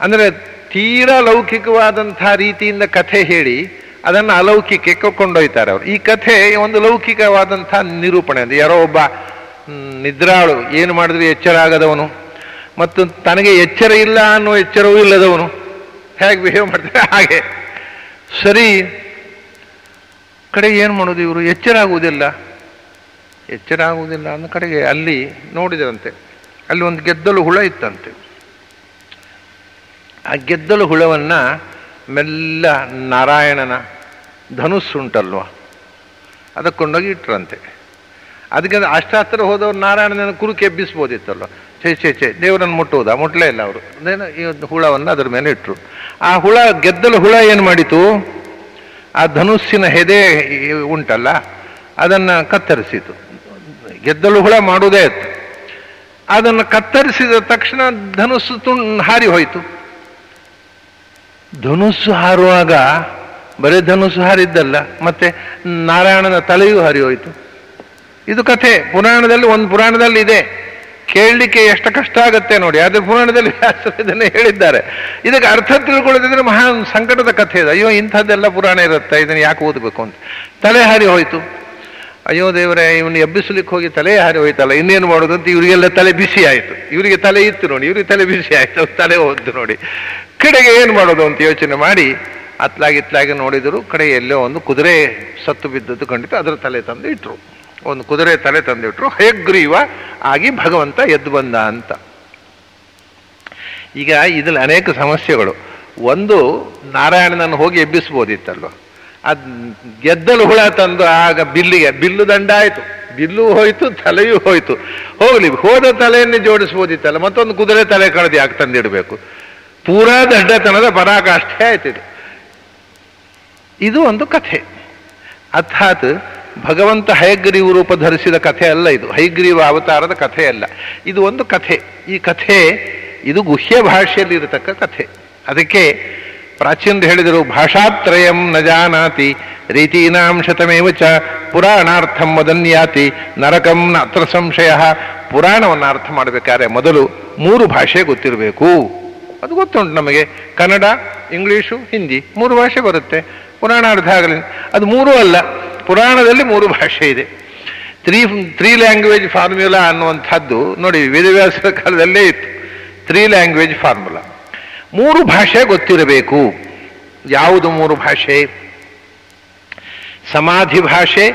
ಅಂದರೆ ತೀರಾ ಲೌಕಿಕವಾದಂಥ ರೀತಿಯಿಂದ ಕಥೆ ಹೇಳಿ ಅದನ್ನು ಅಲೌಕಿಕಕ್ಕೆ ಕೊಂಡೊಯ್ತಾರೆ ಅವರು. ಈ ಕಥೆ ಒಂದು ಲೌಕಿಕವಾದಂಥ ನಿರೂಪಣೆ. ಅಂದ್ರೆ ಯಾರೋ ಒಬ್ಬ ನಿದ್ರಾಳು, ಏನು ಮಾಡಿದ್ರೆ ಎಚ್ಚರ ಆಗದವನು. ಮತ್ತು ತನಗೆ ಎಚ್ಚರ ಇಲ್ಲ ಅನ್ನೋ ಎಚ್ಚರವೂ ಇಲ್ಲದವನು. ಹೇಗೆ ಬಿಹೇವ್ ಮಾಡ್ತಾರೆ? ಹಾಗೆ. ಸರಿ ಕಡೆಗೆ ಏನು ಮಾಡೋದು ಇವರು? ಎಚ್ಚರ ಆಗುವುದಿಲ್ಲ. ಎಚ್ಚರ ಆಗುವುದಿಲ್ಲ ಅನ್ನೋ ಕಡೆಗೆ ಅಲ್ಲಿ ನೋಡಿದರಂತೆ. ಅಲ್ಲಿ ಒಂದು ಗೆದ್ದಲು ಹುಳ ಇತ್ತಂತೆ. ಆ ಗೆದ್ದಲು ಹುಳವನ್ನು ಮೆಲ್ಲ ನಾರಾಯಣನ ಧನುಸ್ಸುಂಟಲ್ವ? ಅದಕ್ಕೆ ಕೊಂಡೋಗಿ ಇಟ್ರಂತೆ. ಅದಕ್ಕೆ ಅಷ್ಟ ಹತ್ರ ಹೋದವ್ರು ನಾರಾಯಣನ ಕುರುಕೆ ಎಬ್ಬಿಸ್ಬೋದಿತ್ತಲ್ವ? ಛೇ ಛೇ ಛೇ, ದೇವರನ್ನು ಮುಟ್ಟುವುದಾ? ಮುಟ್ಲೇ ಇಲ್ಲ ಅವರು. ಅದೇನು ಈ ಹುಳವನ್ನು ಅದರ ಮೇಲೆ ಇಟ್ಟರು ಆ ಹುಳ, ಗೆದ್ದಲು ಹುಳ ಏನು ಮಾಡಿತು? ಆ ಧನುಸ್ಸಿನ ಹೆದೆ ಉಂಟಲ್ಲ, ಅದನ್ನು ಕತ್ತರಿಸಿತು. ಗೆದ್ದಲು ಹುಳ ಮಾಡುವುದೇ ಇತ್ತು ಅದನ್ನು ಕತ್ತರಿಸಿದ ತಕ್ಷಣ ಧನುಸ್ಸು ತುಣ್ ಹಾರಿ ಹೋಯಿತು. ಧನುಸ್ಸು ಹಾರುವಾಗ, ಬರೀ ಧನುಸ್ಸು ಹಾರಿದ್ದಲ್ಲ, ಮತ್ತೆ ನಾರಾಯಣನ ತಲೆಯೂ ಹರಿಯೋಯ್ತು. ಇದು ಕಥೆ. ಪುರಾಣದಲ್ಲಿ, ಒಂದು ಪುರಾಣದಲ್ಲಿ ಇದೆ. ಕೇಳಲಿಕ್ಕೆ ಎಷ್ಟು ಕಷ್ಟ ಆಗುತ್ತೆ ನೋಡಿ ಅದೇ ಪುರಾಣದಲ್ಲಿ ಇದನ್ನು ಹೇಳಿದ್ದಾರೆ. ಇದಕ್ಕೆ ಅರ್ಥ ತಿಳ್ಕೊಳ್ಳೋದಿದ್ರೆ ಮಹಾ ಸಂಕಟದ ಕಥೆ ಇದೆ. ಅಯ್ಯೋ, ಇಂಥದ್ದೆಲ್ಲ ಪುರಾಣ ಇರುತ್ತೆ? ಇದನ್ನು ಯಾಕೆ ಓದಬೇಕು ಅಂತ. ತಲೆ ಹಾರಿ ಹೋಯಿತು. ಅಯ್ಯೋ ದೇವರೇ, ಇವನು ಎಬ್ಬಿಸ್ಲಿಕ್ಕೆ ಹೋಗಿ ತಲೆ ಹಾರಿ ಹೋಯ್ತಲ್ಲ, ಇನ್ನೇನು ಮಾಡೋದು ಅಂತ ಇವರಿಗೆಲ್ಲ ತಲೆ ಬಿಸಿ ಆಯಿತು. ಇವರಿಗೆ ತಲೆ ಇತ್ತು ನೋಡಿ, ಇವ್ರಿಗೆ ತಲೆ ಬಿಸಿ ಆಯಿತು ತಲೆ ಹೋದ್ದು ನೋಡಿ. ಕಡೆಗೆ ಏನು ಮಾಡೋದು ಅಂತ ಯೋಚನೆ ಮಾಡಿ ಅತ್ಲಾಗಿ ಇತ್ಲಾಗಿ ನೋಡಿದರು, ಕಡೆ ಎಲ್ಲೋ ಒಂದು ಕುದುರೆ ಸತ್ತು ಬಿದ್ದದ್ದು ಖಂಡಿತ ಅದರ ತಲೆ ತಂದು ಇಟ್ಟರು ಒಂದು ಕುದುರೆ ತಲೆ ತಂದು ತಂದಿಟ್ರು, ಹೇಗ್ರೀವ? ಆಗಿ ಭಗವಂತ ಎದ್ದು ಬಂದ ಅಂತ. ಈಗ ಇದರಲ್ಲಿ ಅನೇಕ ಸಮಸ್ಯೆಗಳು. ಒಂದು, ನಾರಾಯಣನನ್ನು ಹೋಗಿ ಎಬ್ಬಿಸ್ಬೋದಿತ್ತಲ್ವ? ಅದ್ ಗೆದ್ದಲು ಹುಳ ತಂದು ಆಗ ಬಿಲ್ಲಿಗೆ, ಬಿಲ್ಲು ದಂಡ ಆಯ್ತು. ಬಿಲ್ಲು ಹೋಯ್ತು, ತಲೆಯೂ ಹೋಯ್ತು. ಹೋಗ್ಲಿ, ಹೋದ ತಲೆಯನ್ನೇ ಜೋಡಿಸ್ಬೋದಿತ್ತಲ್ಲ ಮತ್ತೊಂದು ಕುದುರೆ ತಲೆ ಕಳೆದು ಯಾಕೆ ತಂದಿಡಬೇಕು? ಪೂರಾ ದಡ್ಡತನದ ಪರಾಕಾಷ್ಠೆ ಆಯ್ತು ಇದು. ಇದು ಒಂದು ಕಥೆ. ಅರ್ಥಾತ್ ಭಗವಂತ ಹಯಗ್ರೀವ ರೂಪ ಧರಿಸಿದ ಕಥೆ ಅಲ್ಲ ಇದು. ಹೈಗ್ರೀವ ಅವತಾರದ ಕಥೆ ಅಲ್ಲ. ಇದು ಒಂದು ಕಥೆ. ಈ ಕಥೆ ಇದು ಗುಹ್ಯ ಭಾಷೆಯಲ್ಲಿ ಇರತಕ್ಕ ಕಥೆ. ಅದಕ್ಕೆ ಪ್ರಾಚೀನರು ಹೇಳಿದರು, ಭಾಷಾತ್ರಯಂ ನ ಜಾನಾತಿ, ರೀತೀನಾಂ ಶತಮೇವ ಚ ಪುರಾಣಾರ್ಥಂ ವದನ್ಯಾತಿ, ನರಕಂ ನ ಅತ್ರ ಸಂಶಯ. ಪುರಾಣವನ್ನು ಅರ್ಥ ಮಾಡಬೇಕಾದ್ರೆ ಮೊದಲು ಮೂರು ಭಾಷೆ ಗೊತ್ತಿರಬೇಕು. ಅದು ಗೊತ್ತುಂಟು ನಮಗೆ. ಕನ್ನಡ, ಇಂಗ್ಲೀಷು, ಹಿಂದಿ ಮೂರು ಭಾಷೆ ಬರುತ್ತೆ. ಪುರಾಣ ಅರ್ಥ ಆಗಲಿ ಅದು ಮೂರೂ ಅಲ್ಲ, ಪುರಾಣದಲ್ಲಿ ಮೂರು ಭಾಷೆ ಇದೆ. ತ್ರೀ ತ್ರೀ ಲ್ಯಾಂಗ್ವೇಜ್ ಫಾರ್ಮ್ಯುಲಾ ಅನ್ನುವಂಥದ್ದು ನೋಡಿ ವೇದವ್ಯಾಸರ ಕಾಲದಲ್ಲೇ ಇತ್ತು. Three language formula. ಮೂರು ಭಾಷೆ ಗೊತ್ತಿರಬೇಕು. ಯಾವುದು ಮೂರು ಭಾಷೆ? ಸಮಾಧಿ ಭಾಷೆ,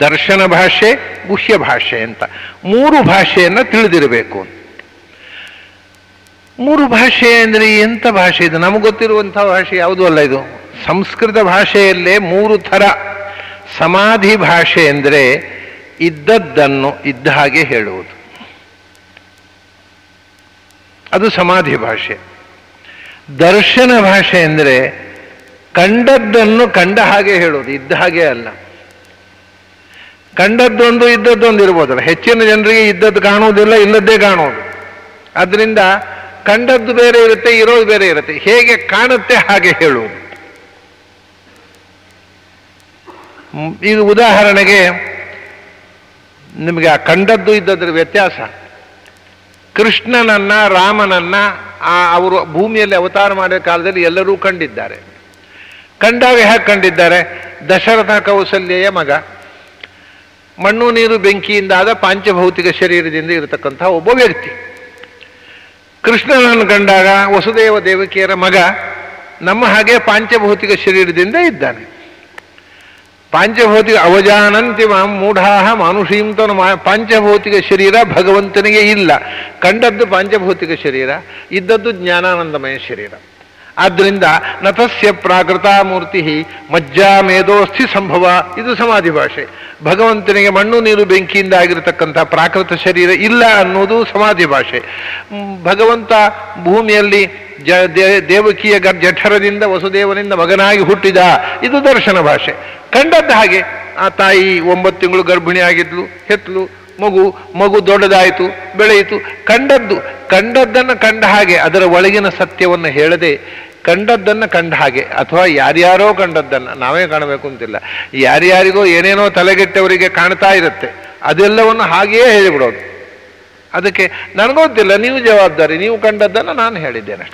ದರ್ಶನ ಭಾಷೆ, ಗುಹ್ಯ ಭಾಷೆ ಅಂತ. ಮೂರು ಭಾಷೆಯನ್ನು ತಿಳಿದಿರಬೇಕು ಮೂರು ಭಾಷೆ ಅಂದರೆ ಎಂಥ ಭಾಷೆ ಇದು? ನಮಗೆ ಗೊತ್ತಿರುವಂಥ ಭಾಷೆ ಯಾವುದೂ ಅಲ್ಲ ಇದು? ಸಂಸ್ಕೃತ ಭಾಷೆಯಲ್ಲೇ ಮೂರು ಥರ. ಸಮಾಧಿ ಭಾಷೆ ಅಂದರೆ ಇದ್ದದ್ದನ್ನು ಇದ್ದ ಹಾಗೆ ಹೇಳುವುದು. ಅದು ಸಮಾಧಿ ಭಾಷೆ. ದರ್ಶನ ಭಾಷೆ ಅಂದರೆ ಕಂಡದ್ದನ್ನು ಕಂಡ ಹಾಗೆ ಹೇಳೋದು, ಇದ್ದ ಹಾಗೆ ಅಲ್ಲ. ಕಂಡದ್ದೊಂದು ಇದ್ದದ್ದೊಂದು ಇರ್ಬೋದಲ್ಲ ಹೆಚ್ಚಿನ ಜನರಿಗೆ ಇದ್ದದ್ದು ಕಾಣುವುದಿಲ್ಲ, ಇಲ್ಲದ್ದೇ ಕಾಣುವುದು. ಅದರಿಂದ ಕಂಡದ್ದು ಬೇರೆ ಇರುತ್ತೆ, ಇರೋದು ಬೇರೆ ಇರುತ್ತೆ. ಹೇಗೆ ಕಾಣುತ್ತೆ ಹಾಗೆ ಹೇಳುವುದು. ಇದು ಉದಾಹರಣೆಗೆ ನಿಮಗೆ ಆ ಕಂಡದ್ದು ಇದ್ದದ್ರ ವ್ಯತ್ಯಾಸ. ಕೃಷ್ಣನನ್ನ ರಾಮನನ್ನ ಆ ಅವರು ಭೂಮಿಯಲ್ಲಿ ಅವತಾರ ಮಾಡಿದ ಕಾಲದಲ್ಲಿ ಎಲ್ಲರೂ ಕಂಡಿದ್ದಾರೆ. ಕಂಡಾಗ ಹೇಗೆ ಕಂಡಿದ್ದಾರೆ? ದಶರಥ ಕೌಸಲ್ಯೆಯ ಮಗ. ಮಣ್ಣು, ನೀರು ಬೆಂಕಿಯಿಂದಾದ ಪಾಂಚಭೌತಿಕ ಶರೀರದಿಂದ ಇರತಕ್ಕಂಥ ಒಬ್ಬ ವ್ಯಕ್ತಿ. ಕೃಷ್ಣನನ್ನು ಕಂಡಾಗ ವಸುದೇವ ದೇವಕಿಯರ ಮಗ ನಮ್ಮ ಹಾಗೆ ಪಾಂಚಭೌತಿಕ ಶರೀರದಿಂದ ಇದ್ದಾನೆ. ಪಾಂಚಭೌತಿಕ ಅವಜಾನಂತಿ ಮಾಂ ಮೂಢಾಹ ಮಾನುಷೀಂ ತನು ಮಾ- ಪಾಂಚಭೌತಿಕ ಶರೀರ ಭಗವಂತನಿಗೆ ಇಲ್ಲ. ಕಂಡದ್ದು ಪಾಂಚಭೌತಿಕ ಶರೀರ, ಇದ್ದದ್ದು ಜ್ಞಾನಾನಂದಮಯ ಶರೀರ. ಆದ್ದರಿಂದ ನತಸ್ಯ ಪ್ರಾಕೃತಾ ಮೂರ್ತಿ ಮಜ್ಜಾ ಮೇಧೋಸ್ಥಿ ಸಂಭವ. ಇದು ಸಮಾಧಿ ಭಾಷೆ. ಭಗವಂತನಿಗೆ ಮಣ್ಣು ನೀರು ಬೆಂಕಿಯಿಂದ ಆಗಿರತಕ್ಕಂಥ ಪ್ರಾಕೃತ ಶರೀರ ಇಲ್ಲ ಅನ್ನೋದು ಸಮಾಧಿ ಭಾಷೆ. ಭಗವಂತ ಭೂಮಿಯಲ್ಲಿ ಜ ದೇವಕೀಯ ಜಠರದಿಂದ ವಸುದೇವನಿಂದ ಮಗನಾಗಿ ಹುಟ್ಟಿದ. ಇದು ದರ್ಶನ ಭಾಷೆ. ಕಂಡದ್ದು ಹಾಗೆ ಆ ತಾಯಿ ಒಂಬತ್ತು ತಿಂಗಳು ಗರ್ಭಿಣಿ ಆಗಿದ್ಲು ಹೆತ್ಲು ಮಗು ಮಗು ದೊಡ್ಡದಾಯಿತು, ಬೆಳೆಯಿತು, ಕಂಡದ್ದು, ಕಂಡದ್ದನ್ನು ಕಂಡ ಹಾಗೆ ಅದರ ಒಳಗಿನ ಸತ್ಯವನ್ನು ಹೇಳದೆ ಕಂಡದ್ದನ್ನು ಕಂಡ ಹಾಗೆ, ಅಥವಾ ಯಾರ್ಯಾರೋ ಕಂಡದ್ದನ್ನು, ನಾವೇ ಕಾಣಬೇಕು ಅಂತಿಲ್ಲ. ಯಾರ್ಯಾರಿಗೋ ಏನೇನೋ ತಲೆಗೆಟ್ಟವರಿಗೆ ಕಾಣ್ತಾ ಇರುತ್ತೆ, ಅದೆಲ್ಲವನ್ನು ಹಾಗೆಯೇ ಹೇಳಿಬಿಡೋದು. ಅದಕ್ಕೆ ನನಗೊತ್ತಿಲ್ಲ ನೀವು ಜವಾಬ್ದಾರಿ, ನೀವು ಕಂಡದ್ದನ್ನು ನಾನು ಹೇಳಿದ್ದೇನೆ.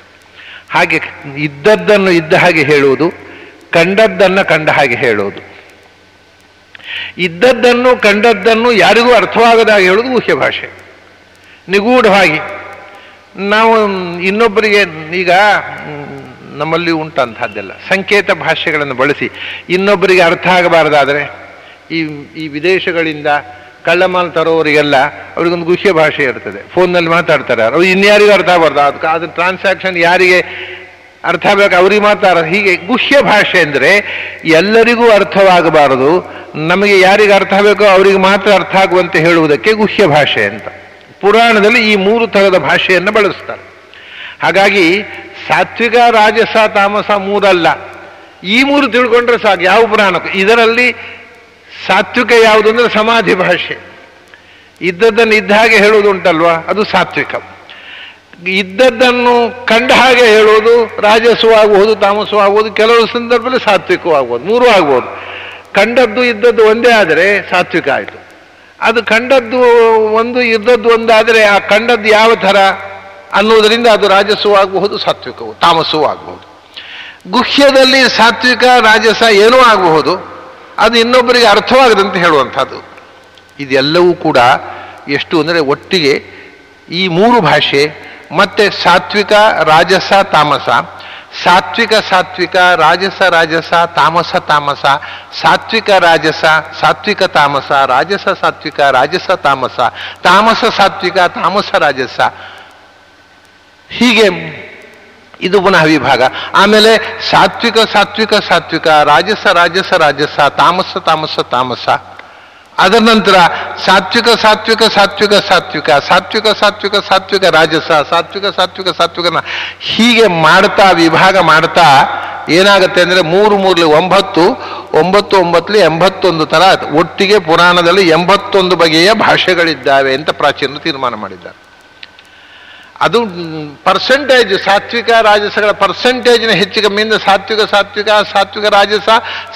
ಹಾಗೆ ಇದ್ದದ್ದನ್ನು ಇದ್ದ ಹಾಗೆ ಹೇಳುವುದು, ಕಂಡದ್ದನ್ನು ಕಂಡ ಹಾಗೆ ಹೇಳುವುದು. ಇದ್ದದ್ದನ್ನು ಕಂಡದ್ದನ್ನು ಯಾರಿಗೂ ಅರ್ಥವಾಗದಾಗ ಹೇಳುವುದು ಗುಹ್ಯ ಭಾಷೆ. ನಿಗೂಢವಾಗಿ. ನಾವು ಇನ್ನೊಬ್ಬರಿಗೆ ಈಗ ನಮ್ಮಲ್ಲಿ ಉಂಟಂತಹದ್ದೆಲ್ಲ. ಸಂಕೇತ ಭಾಷೆಗಳನ್ನು ಬಳಸಿ ಇನ್ನೊಬ್ಬರಿಗೆ ಅರ್ಥ ಆಗಬಾರದಾದರೆ, ಈ ಈ ವಿದೇಶಗಳಿಂದ ಕಳ್ಳಮಾಲ್ ತರೋರಿಗೆಲ್ಲ ಅವ್ರಿಗೊಂದು ಗುಹ್ಯ ಭಾಷೆ ಇರ್ತದೆ. ಫೋನ್ನಲ್ಲಿ ಮಾತಾಡ್ತಾರೆ. ಅವ್ರು ಇನ್ಯಾರಿಗೂ ಅರ್ಥ ಆಗಬಾರ್ದು. ಅದಕ್ಕೆ ಅದು ಟ್ರಾನ್ಸಾಕ್ಷನ್ ಯಾರಿಗೆ ಅರ್ಥ ಆಗಬೇಕು? ಅವ್ರಿಗೆ ಮಾತಾಡ ಹೀಗೆ ಗುಹ್ಯ ಭಾಷೆ ಅಂದರೆ ಎಲ್ಲರಿಗೂ ಅರ್ಥವಾಗಬಾರದು. ನಮಗೆ ಯಾರಿಗೆ ಅರ್ಥ ಆಗಬೇಕೋ ಅವರಿಗೆ ಮಾತ್ರ ಅರ್ಥ ಆಗುವಂತೆ ಹೇಳುವುದಕ್ಕೆ ಗುಹ್ಯ ಭಾಷೆ ಅಂತ. ಪುರಾಣದಲ್ಲಿ ಈ ಮೂರು ಥರದ ಭಾಷೆಯನ್ನು ಬಳಸ್ತಾರೆ. ಹಾಗಾಗಿ ಸಾತ್ವಿಕ, ರಾಜಸ, ತಾಮಸ ಮೂರಲ್ಲ. ಈ ಮೂರು ತಿಳ್ಕೊಂಡ್ರೆ ಸಾಕು. ಯಾವ ಪುರಾಣಕ್ಕೂ? ಇದರಲ್ಲಿ ಸಾತ್ವಿಕ ಯಾವುದು ಅಂದರೆ ಸಮಾಧಿ ಭಾಷೆ. ಇದ್ದದ್ದನ್ನು ಇದ್ದ ಹಾಗೆ ಹೇಳುವುದುಂಟಲ್ವಾ? ಅದು ಸಾತ್ವಿಕ. ಇದ್ದದ್ದನ್ನು ಕಂಡ ಹಾಗೆ ಹೇಳುವುದು ರಾಜಸ್ವ ಆಗಬಹುದು ತಾಮಸೂ ಆಗ್ಬೋದು ಕೆಲವು ಸಂದರ್ಭದಲ್ಲಿ ಸಾತ್ವಿಕವೂ ಆಗ್ಬೋದು ಮೂರೂ ಆಗ್ಬೋದು. ಕಂಡದ್ದು ಇದ್ದದ್ದು ಒಂದೇ ಆದರೆ ಸಾತ್ವಿಕ ಆಯಿತು. ಅದು ಕಂಡದ್ದು ಒಂದು, ಇದ್ದದ್ದು ಒಂದಾದರೆ ಆ ಕಂಡದ್ದು ಯಾವ ಥರ ಅನ್ನೋದರಿಂದ ಅದು ರಾಜಸೂ ಆಗಬಹುದು ಸಾತ್ವಿಕವು ತಾಮಸವೂ ಆಗಬಹುದು ಗುಹ್ಯದಲ್ಲಿ ಸಾತ್ವಿಕ, ರಾಜಸ ಏನೂ ಆಗಬಹುದು ಅದು ಇನ್ನೊಬ್ಬರಿಗೆ ಅರ್ಥವಾಗದಂತೆ ಹೇಳುವಂಥದ್ದು. ಇದೆಲ್ಲವೂ ಕೂಡ ಎಷ್ಟು ಅಂದರೆ ಒಟ್ಟಿಗೆ ಈ ಮೂರು ಭಾಷೆ ಮತ್ತೆ ಸಾತ್ವಿಕ, ರಾಜಸ, ತಾಮಸ. ಸಾತ್ವಿಕ ಸಾತ್ವಿಕ, ರಾಜಸ ರಾಜಸ, ತಾಮಸ ತಾಮಸ. ಸಾತ್ವಿಕ, ರಾಜಸ, ಸಾತ್ವಿಕ, ತಾಮಸ. ರಾಜಸ, ಸಾತ್ವಿಕ, ರಾಜಸ, ತಾಮಸ. ತಾಮಸ, ಸಾತ್ವಿಕ, ತಾಮಸ, ರಾಜಸ. ಹೀಗೆ ಇದು ಪುನಃ ವಿಭಾಗ. ಆಮೇಲೆ ಸಾತ್ವಿಕ ಸಾತ್ವಿಕ ಸಾತ್ವಿಕ, ರಾಜಸ ರಾಜಸ ರಾಜಸ, ತಾಮಸ ತಾಮಸ ತಾಮಸ. ಅದರ ನಂತರ ಸಾತ್ವಿಕ ಸಾತ್ವಿಕ ಸಾತ್ವಿಕ ಸಾತ್ವಿಕ ಸಾತ್ವಿಕ ಸಾತ್ವಿಕ ಸಾತ್ವಿಕ ರಾಜಸ, ಸಾತ್ವಿಕ ಸಾತ್ವಿಕ ಸಾತ್ವಿಕ ಹೀಗೆ ಮಾಡ್ತಾ, ವಿಭಾಗ ಮಾಡ್ತಾ ಏನಾಗುತ್ತೆ ಅಂದರೆ ಮೂರು ಮೂರ್ಲಿ ಒಂಬತ್ತು ಒಂಬತ್ತು ಒಂಬತ್ತಲ್ಲಿ ಎಂಬತ್ತೊಂದು ಥರ ಒಟ್ಟಿಗೆ ಪುರಾಣದಲ್ಲಿ ಎಂಬತ್ತೊಂದು ಬಗೆಯ ಭಾಷೆಗಳಿದ್ದಾವೆ ಅಂತ ಪ್ರಾಚೀನರು ತೀರ್ಮಾನ ಮಾಡಿದ್ದಾರೆ. ಅದು ಪರ್ಸೆಂಟೇಜ್ ಸಾತ್ವಿಕ, ರಾಜಸಗಳ ಪರ್ಸೆಂಟೇಜ್ನ ಹೆಚ್ಚು ಕಮ್ಮಿಯಿಂದ ಸಾತ್ವಿಕ ಸಾತ್ವಿಕ ಸಾತ್ವಿಕ, ರಾಜಸ.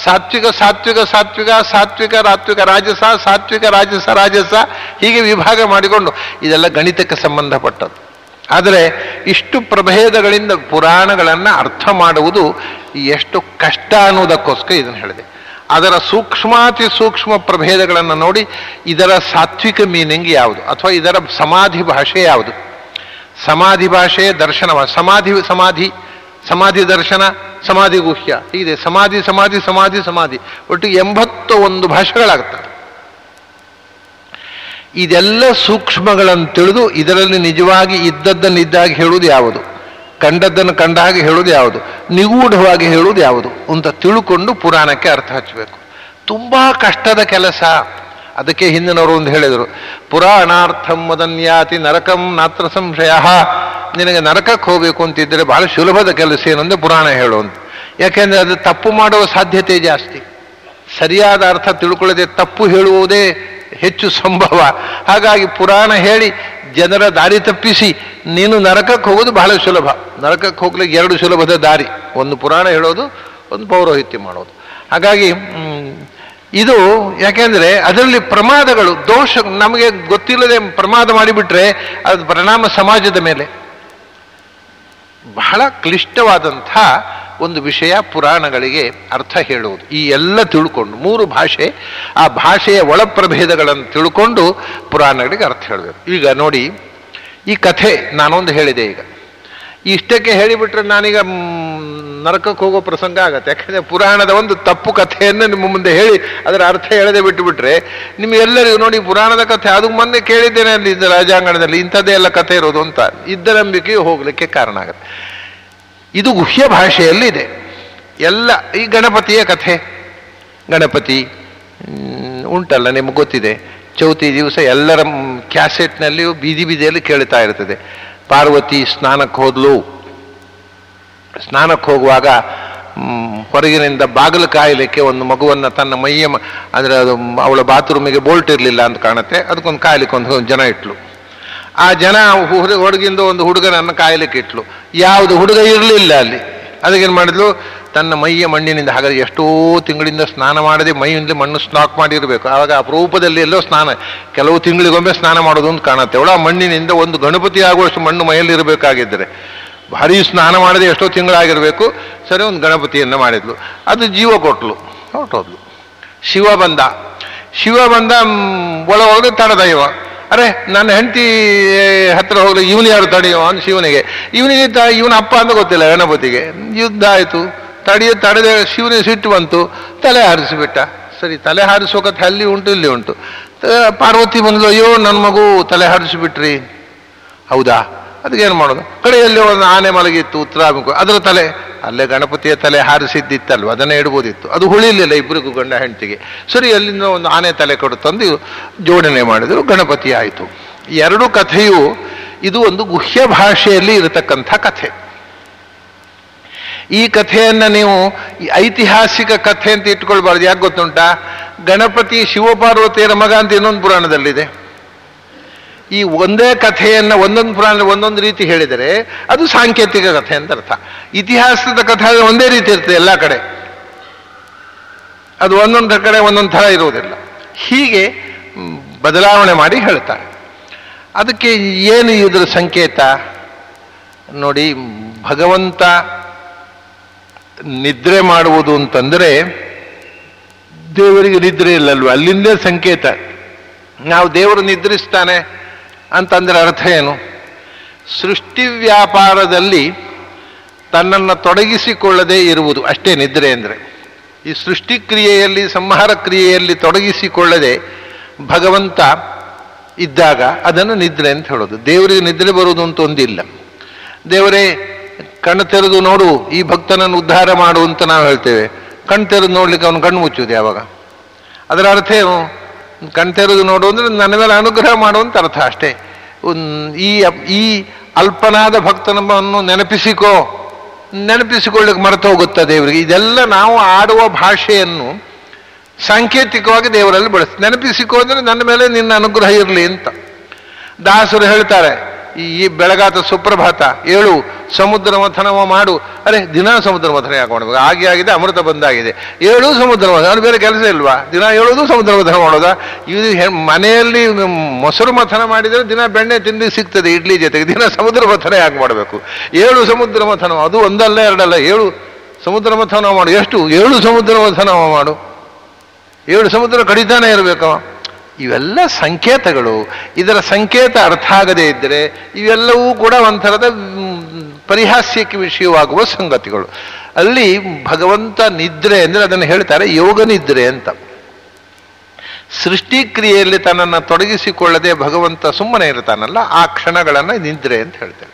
ಸಾತ್ವಿಕ ಸಾತ್ವಿಕ ಸಾತ್ವಿಕ ಸಾತ್ವಿಕ, ರಾತ್ವಿಕ, ರಾಜಸ. ಸಾತ್ವಿಕ, ರಾಜಸ ರಾಜಸ. ಹೀಗೆ ವಿಭಾಗ ಮಾಡಿಕೊಂಡು ಇದೆಲ್ಲ ಗಣಿತಕ್ಕೆ ಸಂಬಂಧಪಟ್ಟದ್ದು. ಆದರೆ ಇಷ್ಟು ಪ್ರಭೇದಗಳಿಂದ ಪುರಾಣಗಳನ್ನು ಅರ್ಥ ಮಾಡುವುದು ಎಷ್ಟು ಕಷ್ಟ ಅನ್ನೋದಕ್ಕೋಸ್ಕರ ಇದನ್ನು ಹೇಳಿದೆ. ಅದರ ಸೂಕ್ಷ್ಮಾತಿ ಸೂಕ್ಷ್ಮ ಪ್ರಭೇದಗಳನ್ನು ನೋಡಿ ಇದರ ಸಾತ್ವಿಕ ಮೀನಿಂಗ್ ಯಾವುದು? ಅಥವಾ ಇದರ ಸಮಾಧಿ ಭಾಷೆ ಯಾವುದು? ಸಮಾಧಿ ಭಾಷೆ ದರ್ಶನವ ಸಮಾಧಿ ಸಮಾಧಿ ಸಮಾಧಿ ದರ್ಶನ, ಸಮಾಧಿ ಗುಹ್ಯ. ಹೀಗಿದೆ. ಸಮಾಧಿ ಸಮಾಧಿ ಸಮಾಧಿ ಸಮಾಧಿ. ಒಟ್ಟು ಎಂಬತ್ತು ಒಂದು ಭಾಷೆಗಳಾಗ್ತವೆ. ಇದೆಲ್ಲ ಸೂಕ್ಷ್ಮಗಳನ್ನು ತಿಳಿದು ಇದರಲ್ಲಿ ನಿಜವಾಗಿ ಇದ್ದದ್ದನ್ನು ಇದ್ದಾಗಿ ಹೇಳುವುದು ಯಾವುದು? ಕಂಡದ್ದನ್ನು ಕಂಡ ಹಾಗೆ ಹೇಳುವುದು ಯಾವುದು? ನಿಗೂಢವಾಗಿ ಹೇಳುವುದು ಯಾವುದು? ಅಂತ ತಿಳ್ಕೊಂಡು ಪುರಾಣಕ್ಕೆ ಅರ್ಥ ಹಚ್ಚಬೇಕು. ತುಂಬಾ ಕಷ್ಟದ ಕೆಲಸ. ಅದಕ್ಕೆ ಹಿಂದಿನವರು ಒಂದು ಹೇಳಿದರು, ಪುರಾಣಾರ್ಥಂ ಮದನ್ಯಾತಿ ನರಕಂ ನಾತ್ರ ಸಂಶಯ. ನಿನಗೆ ನರಕಕ್ಕೆ ಹೋಗಬೇಕು ಅಂತಿದ್ದರೆ ಬಹಳ ಸುಲಭದ ಕೆಲಸ ಏನಂದ್ರೆ ಪುರಾಣ ಹೇಳುವಂತ ಯಾಕೆಂದರೆ ಅದು ತಪ್ಪು ಮಾಡುವ ಸಾಧ್ಯತೆ ಜಾಸ್ತಿ. ಸರಿಯಾದ ಅರ್ಥ ತಿಳ್ಕೊಳ್ಳದೆ ತಪ್ಪು ಹೇಳುವುದೇ ಹೆಚ್ಚು ಸಂಭವ. ಹಾಗಾಗಿ ಪುರಾಣ ಹೇಳಿ ಜನರ ದಾರಿ ತಪ್ಪಿಸಿ, ನೀನು ನರಕಕ್ಕೆ ಹೋಗೋದು ಬಹಳ ಸುಲಭ. ನರಕಕ್ಕೆ ಹೋಗ್ಲಿಕ್ಕೆ ಎರಡು ಸುಲಭದ ದಾರಿ. ಒಂದು ಪುರಾಣ ಹೇಳೋದು, ಒಂದು ಪೌರೋಹಿತ್ಯ ಮಾಡೋದು. ಹಾಗಾಗಿ ಇದು ಯಾಕೆಂದ್ರೆ ಅದರಲ್ಲಿ ಪ್ರಮಾದಗಳು, ದೋಷ ನಮಗೆ ಗೊತ್ತಿಲ್ಲದೆ ಪ್ರಮಾದ ಮಾಡಿಬಿಟ್ರೆ ಅದು ಪರಿಣಾಮ ಸಮಾಜದ ಮೇಲೆ. ಬಹಳ ಕ್ಲಿಷ್ಟವಾದಂಥ ಒಂದು ವಿಷಯ ಪುರಾಣಗಳಿಗೆ ಅರ್ಥ ಹೇಳುವುದು. ಈ ಎಲ್ಲ ತಿಳ್ಕೊಂಡು, ಮೂರು ಭಾಷೆ, ಆ ಭಾಷೆಯ ಒಳಪ್ರಭೇದಗಳನ್ನು ತಿಳ್ಕೊಂಡು ಪುರಾಣಗಳಿಗೆ ಅರ್ಥ ಹೇಳಬೇಕು. ಈಗ ನೋಡಿ, ಈ ಕಥೆ ನಾನೊಂದು ಹೇಳಿದೆ ಈಗ. ಇಷ್ಟಕ್ಕೆ ಹೇಳಿಬಿಟ್ರೆ ನಾನೀಗ ನರಕಕ್ಕೆ ಹೋಗೋ ಪ್ರಸಂಗ ಆಗತ್ತೆ. ಯಾಕಂದ್ರೆ ಪುರಾಣದ ಒಂದು ತಪ್ಪು ಕಥೆಯನ್ನು ನಿಮ್ಮ ಮುಂದೆ ಹೇಳಿ, ಅದರ ಅರ್ಥ ಹೇಳದೆ ಬಿಟ್ಟು ಬಿಟ್ರೆ ನಿಮಗೆಲ್ಲರಿಗೂ ನೋಡಿ ಪುರಾಣದ ಕಥೆ, ಅದು ಮೊನ್ನೆ ಕೇಳಿದ್ದೇನೆ ಅಲ್ಲಿ ರಾಜಾಂಗಣದಲ್ಲಿ, ಇಂಥದ್ದೇ ಎಲ್ಲ ಕಥೆ ಇರೋದು ಅಂತ. ಇದ್ದ ನಂಬಿಕೆಯು ಹೋಗಲಿಕ್ಕೆ ಕಾರಣ ಆಗುತ್ತೆ. ಇದು ಗುಹ್ಯ ಭಾಷೆಯಲ್ಲಿದೆ. ಎಲ್ಲ, ಈ ಗಣಪತಿಯ ಕಥೆ. ಗಣಪತಿ ಉಂಟಲ್ಲ, ನಿಮ್ಗೆ ಗೊತ್ತಿದೆ. ಚೌತಿ ದಿವಸ ಎಲ್ಲರ ಕ್ಯಾಸೆಟ್ನಲ್ಲಿಯೂ ಬೀದಿ ಬೀದಿಯಲ್ಲಿ ಕೇಳ್ತಾ ಇರ್ತದೆ. ಪಾರ್ವತಿ ಸ್ನಾನಕ್ಕೆ ಹೋದ್ಲು. ಸ್ನಾನಕ್ಕೆ ಹೋಗುವಾಗ ಹೊರಗಿನಿಂದ ಬಾಗಿಲು ಕಾಯಲಿಕ್ಕೆ ಒಂದು ಮಗುವನ್ನು ತನ್ನ ಮೈಯ ಅಂದರೆ ಅದು ಅವಳ ಬಾತ್ರೂಮಿಗೆ ಬೋಲ್ಟ್ ಇರಲಿಲ್ಲ ಅಂತ ಕಾಣುತ್ತೆ. ಅದಕ್ಕೊಂದು ಕಾಯಲಿಕ್ಕೆ ಒಂದು ಜನ ಇಟ್ಲು. ಆ ಜನ ಹುಡುಗ ಹೊರಗಿಂದ ಒಂದು ಹುಡುಗನನ್ನು ಕಾಯಲಿಕ್ಕೆ ಇಟ್ಲು. ಯಾವುದು ಹುಡುಗ ಇರಲಿಲ್ಲ ಅಲ್ಲಿ. ಅದಕ್ಕೇನು ಮಾಡಿದ್ಲು? ತನ್ನ ಮೈಯ ಮಣ್ಣಿನಿಂದ, ಹಾಗಾದ್ರೆ ಎಷ್ಟೋ ತಿಂಗಳಿಂದ ಸ್ನಾನ ಮಾಡದೆ ಮೈಯಿಂದ ಮಣ್ಣು ಸ್ನಾಕ್ ಮಾಡಿರಬೇಕು. ಆವಾಗ ಅಪರೂಪದಲ್ಲಿ ಎಲ್ಲೋ ಸ್ನಾನ, ಕೆಲವು ತಿಂಗಳಿಗೊಮ್ಮೆ ಸ್ನಾನ ಮಾಡೋದು ಅಂತ ಕಾಣುತ್ತೆ. ಅವಳು ಮಣ್ಣಿನಿಂದ ಒಂದು ಗಣಪತಿ ಆಗುವಷ್ಟು ಮಣ್ಣು ಮೈಯಲ್ಲಿ ಇರಬೇಕಾಗಿದ್ದರೆ, ಭಾರಿ ಸ್ನಾನ ಮಾಡದೆ ಎಷ್ಟೋ ತಿಂಗಳಾಗಿರಬೇಕು. ಸರಿ, ಒಂದು ಗಣಪತಿಯನ್ನು ಮಾಡಿದ್ಲು. ಅದು ಜೀವ ಕೊಟ್ಲು. ಹೊರಟೋದ್ಲು. ಶಿವ ಬಂದ. ಶಿವ ಬಂದ ಒಳಗೆ ತಡದೈವ. ಅರೆ, ನನ್ನ ಹೆಂಡತಿ ಹತ್ರ ಹೋಗಲಿ, ಇವನು ಯಾರು ತಡೆಯೋ ಅಂತ ಶಿವನಿಗೆ. ಇವನಿಗೆ ಇವನ ಅಪ್ಪ ಅಂತ ಗೊತ್ತಿಲ್ಲ, ಗಣಪತಿಗೆ. ಯುದ್ಧ ಆಯಿತು. ತಡೆಯ, ತಡೆದ ಶಿವನಿಗೆ ಸಿಟ್ಟು ಬಂತು. ತಲೆ ಹಾರಿಸಿಬಿಟ್ಟ. ಸರಿ, ತಲೆ ಹಾರಿಸೋಕತ್ತೆ ಅಲ್ಲಿ ಉಂಟು, ಇಲ್ಲಿ ಉಂಟು. ಪಾರ್ವತಿ ಬಂದ್ಲು, ಅಯ್ಯೋ ನನ್ನ ಮಗು ತಲೆ ಹಾರಿಸಿಬಿಟ್ರಿ. ಹೌದಾ? ಅದಕ್ಕೇನು ಮಾಡೋದು? ಕಡೆಯಲ್ಲಿ ಒಂದು ಆನೆ ಮಲಗಿತ್ತು ಉತ್ತರಾಭಿಮುಖ ಅದರ ತಲೆ, ಅಲ್ಲೇ ಗಣಪತಿಯ ತಲೆ ಹಾರಿಸಿದ್ದಿತ್ತಲ್ವ? ಅದನ್ನೇ ಇಡ್ಬೋದಿತ್ತು. ಅದು ಹುಳಿಲಿಲ್ಲ ಇಬ್ಬರಿಗೂ ಗಂಡ ಹೆಂಡತಿಗೆ. ಸರಿ, ಅಲ್ಲಿಂದ ಒಂದು ಆನೆ ತಲೆ ಕೊಡು ತಂದು ಜೋಡಣೆ ಮಾಡಿದ್ರು, ಗಣಪತಿ ಆಯಿತು. ಎರಡು ಕಥೆಯು ಇದು ಒಂದು ಗುಹ್ಯ ಭಾಷೆಯಲ್ಲಿ ಇರತಕ್ಕಂಥ ಕಥೆ. ಈ ಕಥೆಯನ್ನು ನೀವು ಐತಿಹಾಸಿಕ ಕಥೆ ಅಂತ ಇಟ್ಕೊಳ್ಬಾರ್ದು. ಯಾಕೆ ಗೊತ್ತುಂಟಾ? ಗಣಪತಿ ಶಿವಪಾರ್ವತಿಯರ ಮಗ ಅಂತ ಇನ್ನೊಂದು ಪುರಾಣದಲ್ಲಿದೆ. ಈ ಒಂದೇ ಕಥೆಯನ್ನು, ಒಂದೊಂದು ಪುರಾಣ ಒಂದೊಂದು ರೀತಿ ಹೇಳಿದರೆ ಅದು ಸಾಂಕೇತಿಕ ಕಥೆ ಅಂತ ಅರ್ಥ. ಇತಿಹಾಸದ ಕಥೆ ಒಂದೇ ರೀತಿ ಇರ್ತದೆ ಎಲ್ಲ ಕಡೆ. ಅದು ಒಂದೊಂದು ಕಡೆ ಒಂದೊಂದು ಥರ ಇರುವುದಿಲ್ಲ. ಹೀಗೆ ಬದಲಾವಣೆ ಮಾಡಿ ಹೇಳ್ತಾರೆ. ಅದಕ್ಕೆ ಏನು ಇದರ ಸಂಕೇತ? ನೋಡಿ, ಭಗವಂತ ನಿದ್ರೆ ಮಾಡುವುದು ಅಂತಂದರೆ ದೇವರಿಗೆ ನಿದ್ರೆ ಇಲ್ಲಲ್ವ? ಅಲ್ಲಿಂದೇ ಸಂಕೇತ. ನಾವು ದೇವರು ನಿದ್ರಿಸ್ತಾನೆ ಅಂತಂದ್ರೆ ಅರ್ಥ ಏನು? ಸೃಷ್ಟಿ ವ್ಯಾಪಾರದಲ್ಲಿ ತನ್ನನ್ನು ತೊಡಗಿಸಿಕೊಳ್ಳದೆ ಇರುವುದು, ಅಷ್ಟೇ ನಿದ್ರೆ ಅಂದರೆ. ಈ ಸೃಷ್ಟಿ ಕ್ರಿಯೆಯಲ್ಲಿ, ಸಂಹಾರ ಕ್ರಿಯೆಯಲ್ಲಿ ತೊಡಗಿಸಿಕೊಳ್ಳದೆ ಭಗವಂತ ಇದ್ದಾಗ ಅದನ್ನು ನಿದ್ರೆ ಅಂತ ಹೇಳೋದು. ದೇವರಿಗೆ ನಿದ್ರೆ ಬರುವುದು ಅಂತ ಒಂದಿಲ್ಲ. ದೇವರೇ, ಕಣ್ಣು ತೆರೆದು ನೋಡು, ಈ ಭಕ್ತನನ್ನು ಉದ್ಧಾರ ಮಾಡು ಅಂತ ನಾವು ಹೇಳ್ತೇವೆ. ಕಣ್ಣು ತೆರೆದು ನೋಡ್ಲಿಕ್ಕೆ ಅವನು ಕಣ್ಣು ಮುಚ್ಚುವುದು ಯಾವಾಗ? ಅದರ ಅರ್ಥ ಏನು? ಕಣ್ ತೆರೆದು ನೋಡು ಅಂದ್ರೆ ನನ್ನ ಮೇಲೆ ಅನುಗ್ರಹ ಮಾಡುವಂತ ಅರ್ಥ ಅಷ್ಟೇ. ಈ ಈ ಅಲ್ಪನಾದ ಭಕ್ತನನ್ನು ನೆನಪಿಸಿಕೋ. ನೆನಪಿಸಿಕೊಳ್ಳಿಕ್ಕೆ ಮರೆತು ಹೋಗುತ್ತಾ ದೇವರಿಗೆ. ಇದೆಲ್ಲ ನಾವು ಆಡುವ ಭಾಷೆಯನ್ನು ಸಾಂಕೇತಿಕವಾಗಿ ದೇವರಲ್ಲಿ ಬಳಸ್ತೀವಿ ನೆನಪಿಸಿಕೋ ಅಂದ್ರೆ ನನ್ನ ಮೇಲೆ ನಿನ್ನ ಅನುಗ್ರಹ ಇರಲಿ ಅಂತ. ದಾಸರು ಹೇಳ್ತಾರೆ ಈ ಬೆಳಗಾತ ಸುಪ್ರಭಾತ, ಏಳು, ಸಮುದ್ರ ಮಥನವ ಮಾಡು. ಅರೆ, ದಿನ ಸಮುದ್ರ ಮಥನ ಯಾಕೆ ಮಾಡಬೇಕು? ಆಗಿ ಆಗಿದೆ, ಅಮೃತ ಬಂದಾಗಿದೆ. ಏಳು, ಸಮುದ್ರ ಮಥನ. ಬೇರೆ ಕೆಲಸ ಇಲ್ವಾ? ದಿನ ಏಳೋದು ಸಮುದ್ರ ಮಥನ ಮಾಡೋದಾ? ಇದು ಮನೆಯಲ್ಲಿ ಮೊಸರು ಮಥನ ಮಾಡಿದರೆ ದಿನ ಬೆಣ್ಣೆ ತಿಂಡಿ ಸಿಗ್ತದೆ ಇಡ್ಲಿ ಜೊತೆಗೆ. ದಿನ ಸಮುದ್ರ ಮಥನ ಯಾಕೆ ಮಾಡಬೇಕು? ಏಳು, ಸಮುದ್ರ ಮಥನ ಅದು ಒಂದಲ್ಲ, ಎರಡಲ್ಲ. ಏಳು, ಸಮುದ್ರ ಮಥನ ಮಾಡು. ಎಷ್ಟು? ಏಳು, ಸಮುದ್ರ ಮಥನ ಮಾಡು. ಏಳು, ಸಮುದ್ರ ಕಡಿತಾನೆ ಇರಬೇಕು. ಇವೆಲ್ಲ ಸಂಕೇತಗಳು. ಇದರ ಸಂಕೇತ ಅರ್ಥ ಆಗದೇ ಇದ್ದರೆ ಇವೆಲ್ಲವೂ ಕೂಡ ಒಂಥರದ ಪರಿಹಾಸ್ಯಕ್ಕೆ ವಿಷಯವಾಗುವ ಸಂಗತಿಗಳು. ಅಲ್ಲಿ ಭಗವಂತ ನಿದ್ರೆ ಅಂದರೆ ಅದನ್ನು ಹೇಳ್ತಾರೆ ಯೋಗ ನಿದ್ರೆ ಅಂತ. ಸೃಷ್ಟಿಕ್ರಿಯೆಯಲ್ಲಿ ತನ್ನನ್ನು ತೊಡಗಿಸಿಕೊಳ್ಳದೆ ಭಗವಂತ ಸುಮ್ಮನೆ ಇರ್ತಾನಲ್ಲ, ಆ ಕ್ಷಣಗಳನ್ನು ನಿದ್ರೆ ಅಂತ ಹೇಳ್ತಾರೆ.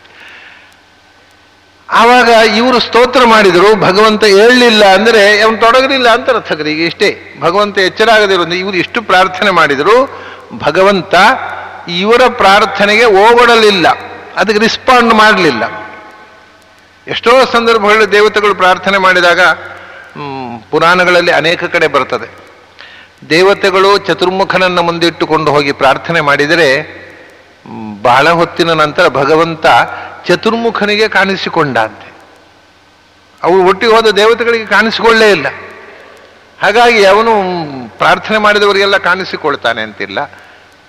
ಆವಾಗ ಇವರು ಸ್ತೋತ್ರ ಮಾಡಿದರು, ಭಗವಂತ ಹೇಳಲಿಲ್ಲ ಅಂದರೆ, ಅವನು ತೊಡಗಲಿಲ್ಲ ಅಂತ ಅರ್ಥ ಈಗ ಇಷ್ಟೇ. ಭಗವಂತ ಎಚ್ಚರ ಆಗದಿರೋದು ಇವರು ಇಷ್ಟು ಪ್ರಾರ್ಥನೆ ಮಾಡಿದರು, ಭಗವಂತ ಇವರ ಪ್ರಾರ್ಥನೆಗೆ ಓಗೊಡಲಿಲ್ಲ ಅದಕ್ಕೆ ರಿಸ್ಪಾಂಡ್ ಮಾಡಲಿಲ್ಲ. ಎಷ್ಟೋ ಸಂದರ್ಭಗಳಲ್ಲಿ ದೇವತೆಗಳು ಪ್ರಾರ್ಥನೆ ಮಾಡಿದಾಗ ಪುರಾಣಗಳಲ್ಲಿ ಅನೇಕ ಕಡೆ ಬರ್ತದೆ. ದೇವತೆಗಳು ಚತುರ್ಮುಖನನ್ನು ಮುಂದಿಟ್ಟುಕೊಂಡು ಹೋಗಿ ಪ್ರಾರ್ಥನೆ ಮಾಡಿದರೆ ಬಹಳ ಹೊತ್ತಿನ ನಂತರ ಭಗವಂತ ಚತುರ್ಮುಖನಿಗೆ ಕಾಣಿಸಿಕೊಂಡಂತೆ. ಅವು ಒಟ್ಟಿಗೆ ಹೋದ ದೇವತೆಗಳಿಗೆ ಕಾಣಿಸಿಕೊಳ್ಳೇ ಇಲ್ಲ. ಹಾಗಾಗಿ ಅವನು ಪ್ರಾರ್ಥನೆ ಮಾಡಿದವರಿಗೆಲ್ಲ ಕಾಣಿಸಿಕೊಳ್ತಾನೆ ಅಂತಿಲ್ಲ.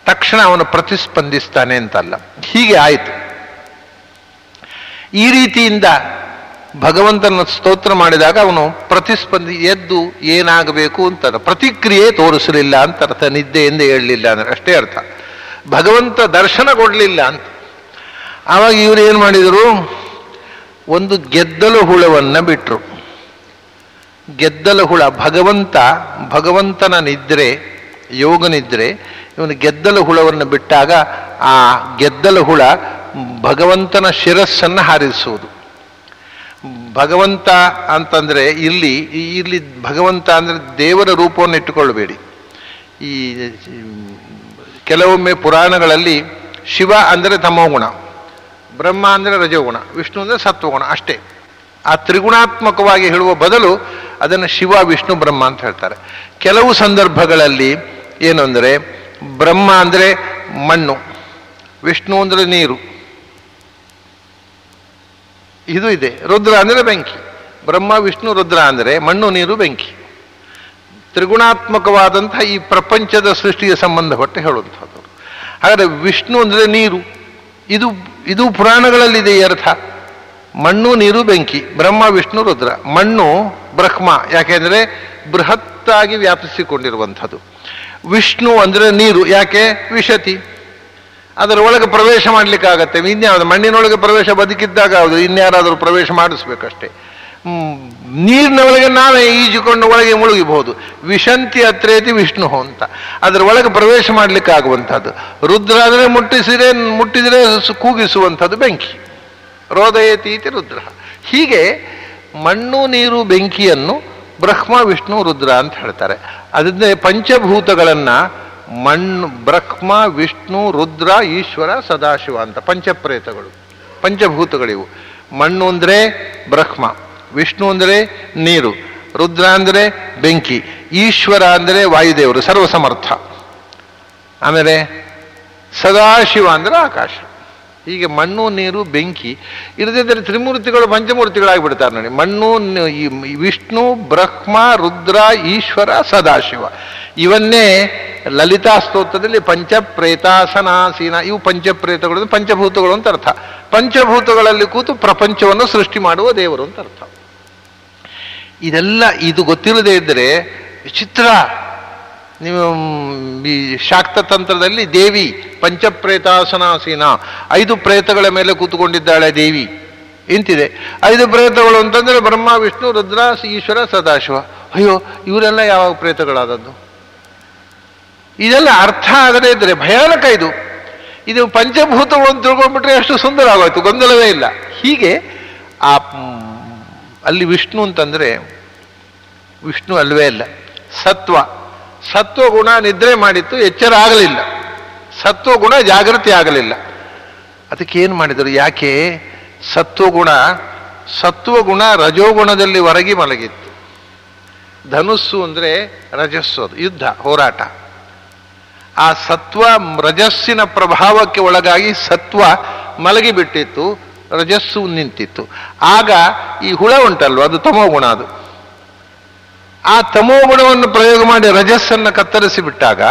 ತಕ್ಷಣ ಅವನು ಪ್ರತಿಸ್ಪಂದಿಸ್ತಾನೆ ಅಂತಲ್ಲ. ಹೀಗೆ ಆಯಿತು. ಈ ರೀತಿಯಿಂದ ಭಗವಂತನ ಸ್ತೋತ್ರ ಮಾಡಿದಾಗ ಅವನು ಪ್ರತಿಸ್ಪಂದಿ, ಎದ್ದು ಏನಾಗಬೇಕು ಅಂತ ಪ್ರತಿಕ್ರಿಯೆ ತೋರಿಸಲಿಲ್ಲ ಅಂತ ಅರ್ಥ ನಿದ್ದೆಯಿಂದ ಹೇಳಲಿಲ್ಲ ಅಂದ್ರೆ ಅಷ್ಟೇ ಅರ್ಥ. ಭಗವಂತ ದರ್ಶನ ಕೊಡಲಿಲ್ಲ ಅಂತ. ಆವಾಗ ಇವರು ಏನು ಮಾಡಿದರು? ಒಂದು ಗೆದ್ದಲು ಹುಳವನ್ನು ಬಿಟ್ಟರು ಗೆದ್ದಲು ಹುಳ, ಭಗವಂತ, ಭಗವಂತನ ನಿದ್ರೆ, ಯೋಗ ನಿದ್ರೆ, ಇವನು ಗೆದ್ದಲು ಹುಳವನ್ನು ಬಿಟ್ಟಾಗ ಆ ಗೆದ್ದಲು ಹುಳ ಭಗವಂತನ ಶಿರಸ್ಸನ್ನು ಹಾರಿಸುವುದು. ಭಗವಂತ ಅಂತಂದರೆ ಇಲ್ಲಿ ಇಲ್ಲಿ ಭಗವಂತ ಅಂದರೆ ದೇವರ ರೂಪವನ್ನು ಇಟ್ಟುಕೊಳ್ಳಬೇಡಿ. ಈ ಕೆಲವೊಮ್ಮೆ ಪುರಾಣಗಳಲ್ಲಿ ಶಿವ ಅಂದರೆ ತಮೋಗುಣ. ಬ್ರಹ್ಮ ಅಂದರೆ ರಜೋಗುಣ, ವಿಷ್ಣು ಅಂದರೆ ಸತ್ವಗುಣ ಅಷ್ಟೇ. ಆ ತ್ರಿಗುಣಾತ್ಮಕವಾಗಿ ಹೇಳುವ ಬದಲು ಅದನ್ನು ಶಿವ, ವಿಷ್ಣು, ಬ್ರಹ್ಮ ಅಂತ ಹೇಳ್ತಾರೆ. ಕೆಲವು ಸಂದರ್ಭಗಳಲ್ಲಿ ಏನು ಅಂದರೆ ಬ್ರಹ್ಮ ಅಂದರೆ ಮಣ್ಣು, ವಿಷ್ಣು ಅಂದರೆ ನೀರು. ಇದು ಇದೆ. ರುದ್ರ ಅಂದರೆ ಬೆಂಕಿ. ಬ್ರಹ್ಮ, ವಿಷ್ಣು, ರುದ್ರ ಅಂದರೆ ಮಣ್ಣು, ನೀರು, ಬೆಂಕಿ. ತ್ರಿಗುಣಾತ್ಮಕವಾದಂಥ ಈ ಪ್ರಪಂಚದ ಸೃಷ್ಟಿಗೆ ಸಂಬಂಧಪಟ್ಟು ಹೇಳುವಂಥದ್ದು ಹಾಗಾದರೆ ವಿಷ್ಣು ಅಂದರೆ ನೀರು. ಇದು ಇದು ಪುರಾಣಗಳಲ್ಲಿದೆ ಅರ್ಥ. ಮಣ್ಣು, ನೀರು, ಬೆಂಕಿ. ಬ್ರಹ್ಮ, ವಿಷ್ಣು, ರುದ್ರ. ಮಣ್ಣು, ಬ್ರಹ್ಮ. ಯಾಕೆಂದರೆ ಬೃಹತ್ತಾಗಿ ವ್ಯಾಪಿಸಿಕೊಂಡಿರುವಂಥದ್ದು. ವಿಷ್ಣು ಅಂದರೆ ನೀರು. ಯಾಕೆ? ವಿಶತಿ ಅದರ ಒಳಗೆ ಪ್ರವೇಶ ಮಾಡಲಿಕ್ಕಾಗತ್ತೆ. ಇನ್ಯಾವುದು ಮಣ್ಣಿನೊಳಗೆ ಪ್ರವೇಶ ಬದುಕಿದ್ದಾಗ ಇನ್ಯಾರಾದರೂ ಪ್ರವೇಶ ಮಾಡಿಸ್ಬೇಕಷ್ಟೇ. ನೀರಿನ ಒಳಗೆ ನಾವೇ ಈಜುಕೊಂಡು ಒಳಗೆ ಮುಳುಗಿಬಹುದು. ವಿಶಂತಿ ಅತ್ರೇತಿ ವಿಷ್ಣು ಅಂತ. ಅದರ ಒಳಗೆ ಪ್ರವೇಶ ಮಾಡಲಿಕ್ಕೆ ಆಗುವಂಥದ್ದು. ರುದ್ರ ಅಂದರೆ ಮುಟ್ಟಿಸಿದ್ರೆ ಮುಟ್ಟಿದರೆ ಕೂಗಿಸುವಂಥದ್ದು ಬೆಂಕಿ. ರೋದಯತೀತಿ ರುದ್ರ. ಹೀಗೆ ಮಣ್ಣು, ನೀರು, ಬೆಂಕಿಯನ್ನು ಬ್ರಹ್ಮ, ವಿಷ್ಣು, ರುದ್ರ ಅಂತ ಹೇಳ್ತಾರೆ. ಅದನ್ನೇ ಪಂಚಭೂತಗಳನ್ನು ಮಣ್ಣು ಬ್ರಹ್ಮ, ವಿಷ್ಣು, ರುದ್ರ, ಈಶ್ವರ, ಸದಾಶಿವ ಅಂತ ಪಂಚಪ್ರೇತಗಳು. ಪಂಚಭೂತಗಳಿವು. ಮಣ್ಣು ಅಂದರೆ ಬ್ರಹ್ಮ. ವಿಷ್ಣು ಅಂದರೆ ನೀರು, ರುದ್ರ ಅಂದರೆ ಬೆಂಕಿ, ಈಶ್ವರ ಅಂದರೆ ವಾಯುದೇವರು, ಸರ್ವಸಮರ್ಥ. ಆಮೇಲೆ ಸದಾಶಿವ ಅಂದರೆ ಆಕಾಶ. ಹೀಗೆ ಮಣ್ಣು, ನೀರು, ಬೆಂಕಿ ಇರದಿದ್ದರೆ ತ್ರಿಮೂರ್ತಿಗಳು, ಪಂಚಮೂರ್ತಿಗಳಾಗಿಬಿಡ್ತಾರೆ ನೋಡಿ. ಮಣ್ಣು ವಿಷ್ಣು, ಬ್ರಹ್ಮ, ರುದ್ರ, ಈಶ್ವರ, ಸದಾಶಿವ. ಇವನ್ನೇ ಲಲಿತಾ ಸ್ತೋತ್ರದಲ್ಲಿ ಪಂಚಪ್ರೇತಾಸನಾಸೀನ. ಇವು ಪಂಚಪ್ರೇತಗಳು, ಪಂಚಭೂತಗಳು ಅಂತ ಅರ್ಥ. ಪಂಚಭೂತಗಳಲ್ಲಿ ಕೂತು ಪ್ರಪಂಚವನ್ನು ಸೃಷ್ಟಿ ಮಾಡುವ ದೇವರು ಅಂತ ಅರ್ಥ. ಇದೆಲ್ಲ, ಇದು ಗೊತ್ತಿಲ್ಲದೆ ಇದ್ದರೆ ವಿಚಿತ್ರ. ನೀವು ಈ ಶಾಕ್ತ ತಂತ್ರದಲ್ಲಿ ದೇವಿ, ಪಂಚಪ್ರೇತಾಸನಾಸೀನ. ಐದು ಪ್ರೇತಗಳ ಮೇಲೆ ಕೂತುಕೊಂಡಿದ್ದಾಳೆ ದೇವಿ. ಇಂತಿದೆ. ಐದು ಪ್ರೇತಗಳು ಅಂತಂದ್ರೆ ಬ್ರಹ್ಮ, ವಿಷ್ಣು, ರುದ್ರ ಈಶ್ವರ, ಸದಾಶಿವ. ಅಯ್ಯೋ, ಇವರೆಲ್ಲ ಯಾವಾಗ ಪ್ರೇತಗಳಾದದ್ದು? ಇದೆಲ್ಲ ಅರ್ಥ ಆಗದೇ ಇದ್ರೆ ಭಯಾನಕ ಇದು. ಇದು ಪಂಚಭೂತಗಳು ಅಂತ ತಿಳ್ಕೊಂಡ್ಬಿಟ್ರೆ ಎಷ್ಟು ಸುಂದರ ಆಗೋಯ್ತು ಗೊಂದಲವೇ ಇಲ್ಲ. ಹೀಗೆ ಆ ಅಲ್ಲಿ ವಿಷ್ಣು ಅಂತಂದ್ರೆ, ವಿಷ್ಣು ಅಲ್ವೇ ಇಲ್ಲ, ಸತ್ವ. ಸತ್ವ ಗುಣ ನಿದ್ರೆ ಮಾಡಿತ್ತು, ಎಚ್ಚರ ಆಗಲಿಲ್ಲ. ಸತ್ವ ಗುಣ ಜಾಗೃತಿ ಆಗಲಿಲ್ಲ. ಅದಕ್ಕೆ ಏನು ಮಾಡಿದರು, ಯಾಕೆ? ಸತ್ವಗುಣ ಸತ್ವಗುಣ ರಜೋಗುಣದಲ್ಲಿ ಹೊರಗಿ ಮಲಗಿತ್ತು. ಧನುಸ್ಸು ಅಂದರೆ ರಜಸ್ಸು ಅದು, ಯುದ್ಧ, ಹೋರಾಟ. ಆ ಸತ್ವ ರಜಸ್ಸಿನ ಪ್ರಭಾವಕ್ಕೆ ಒಳಗಾಗಿ ಸತ್ವ ಮಲಗಿಬಿಟ್ಟಿತ್ತು, ರಜಸ್ಸು ನಿಂತಿತ್ತು. ಆಗ ಈ ಹುಳ ಉಂಟಲ್ವ, ಅದು ತಮೋಗುಣ ಅದು. ಆ ತಮೋಗುಣವನ್ನು ಪ್ರಯೋಗ ಮಾಡಿ ರಜಸ್ಸನ್ನು ಕತ್ತರಿಸಿ ಬಿಟ್ಟಾಗ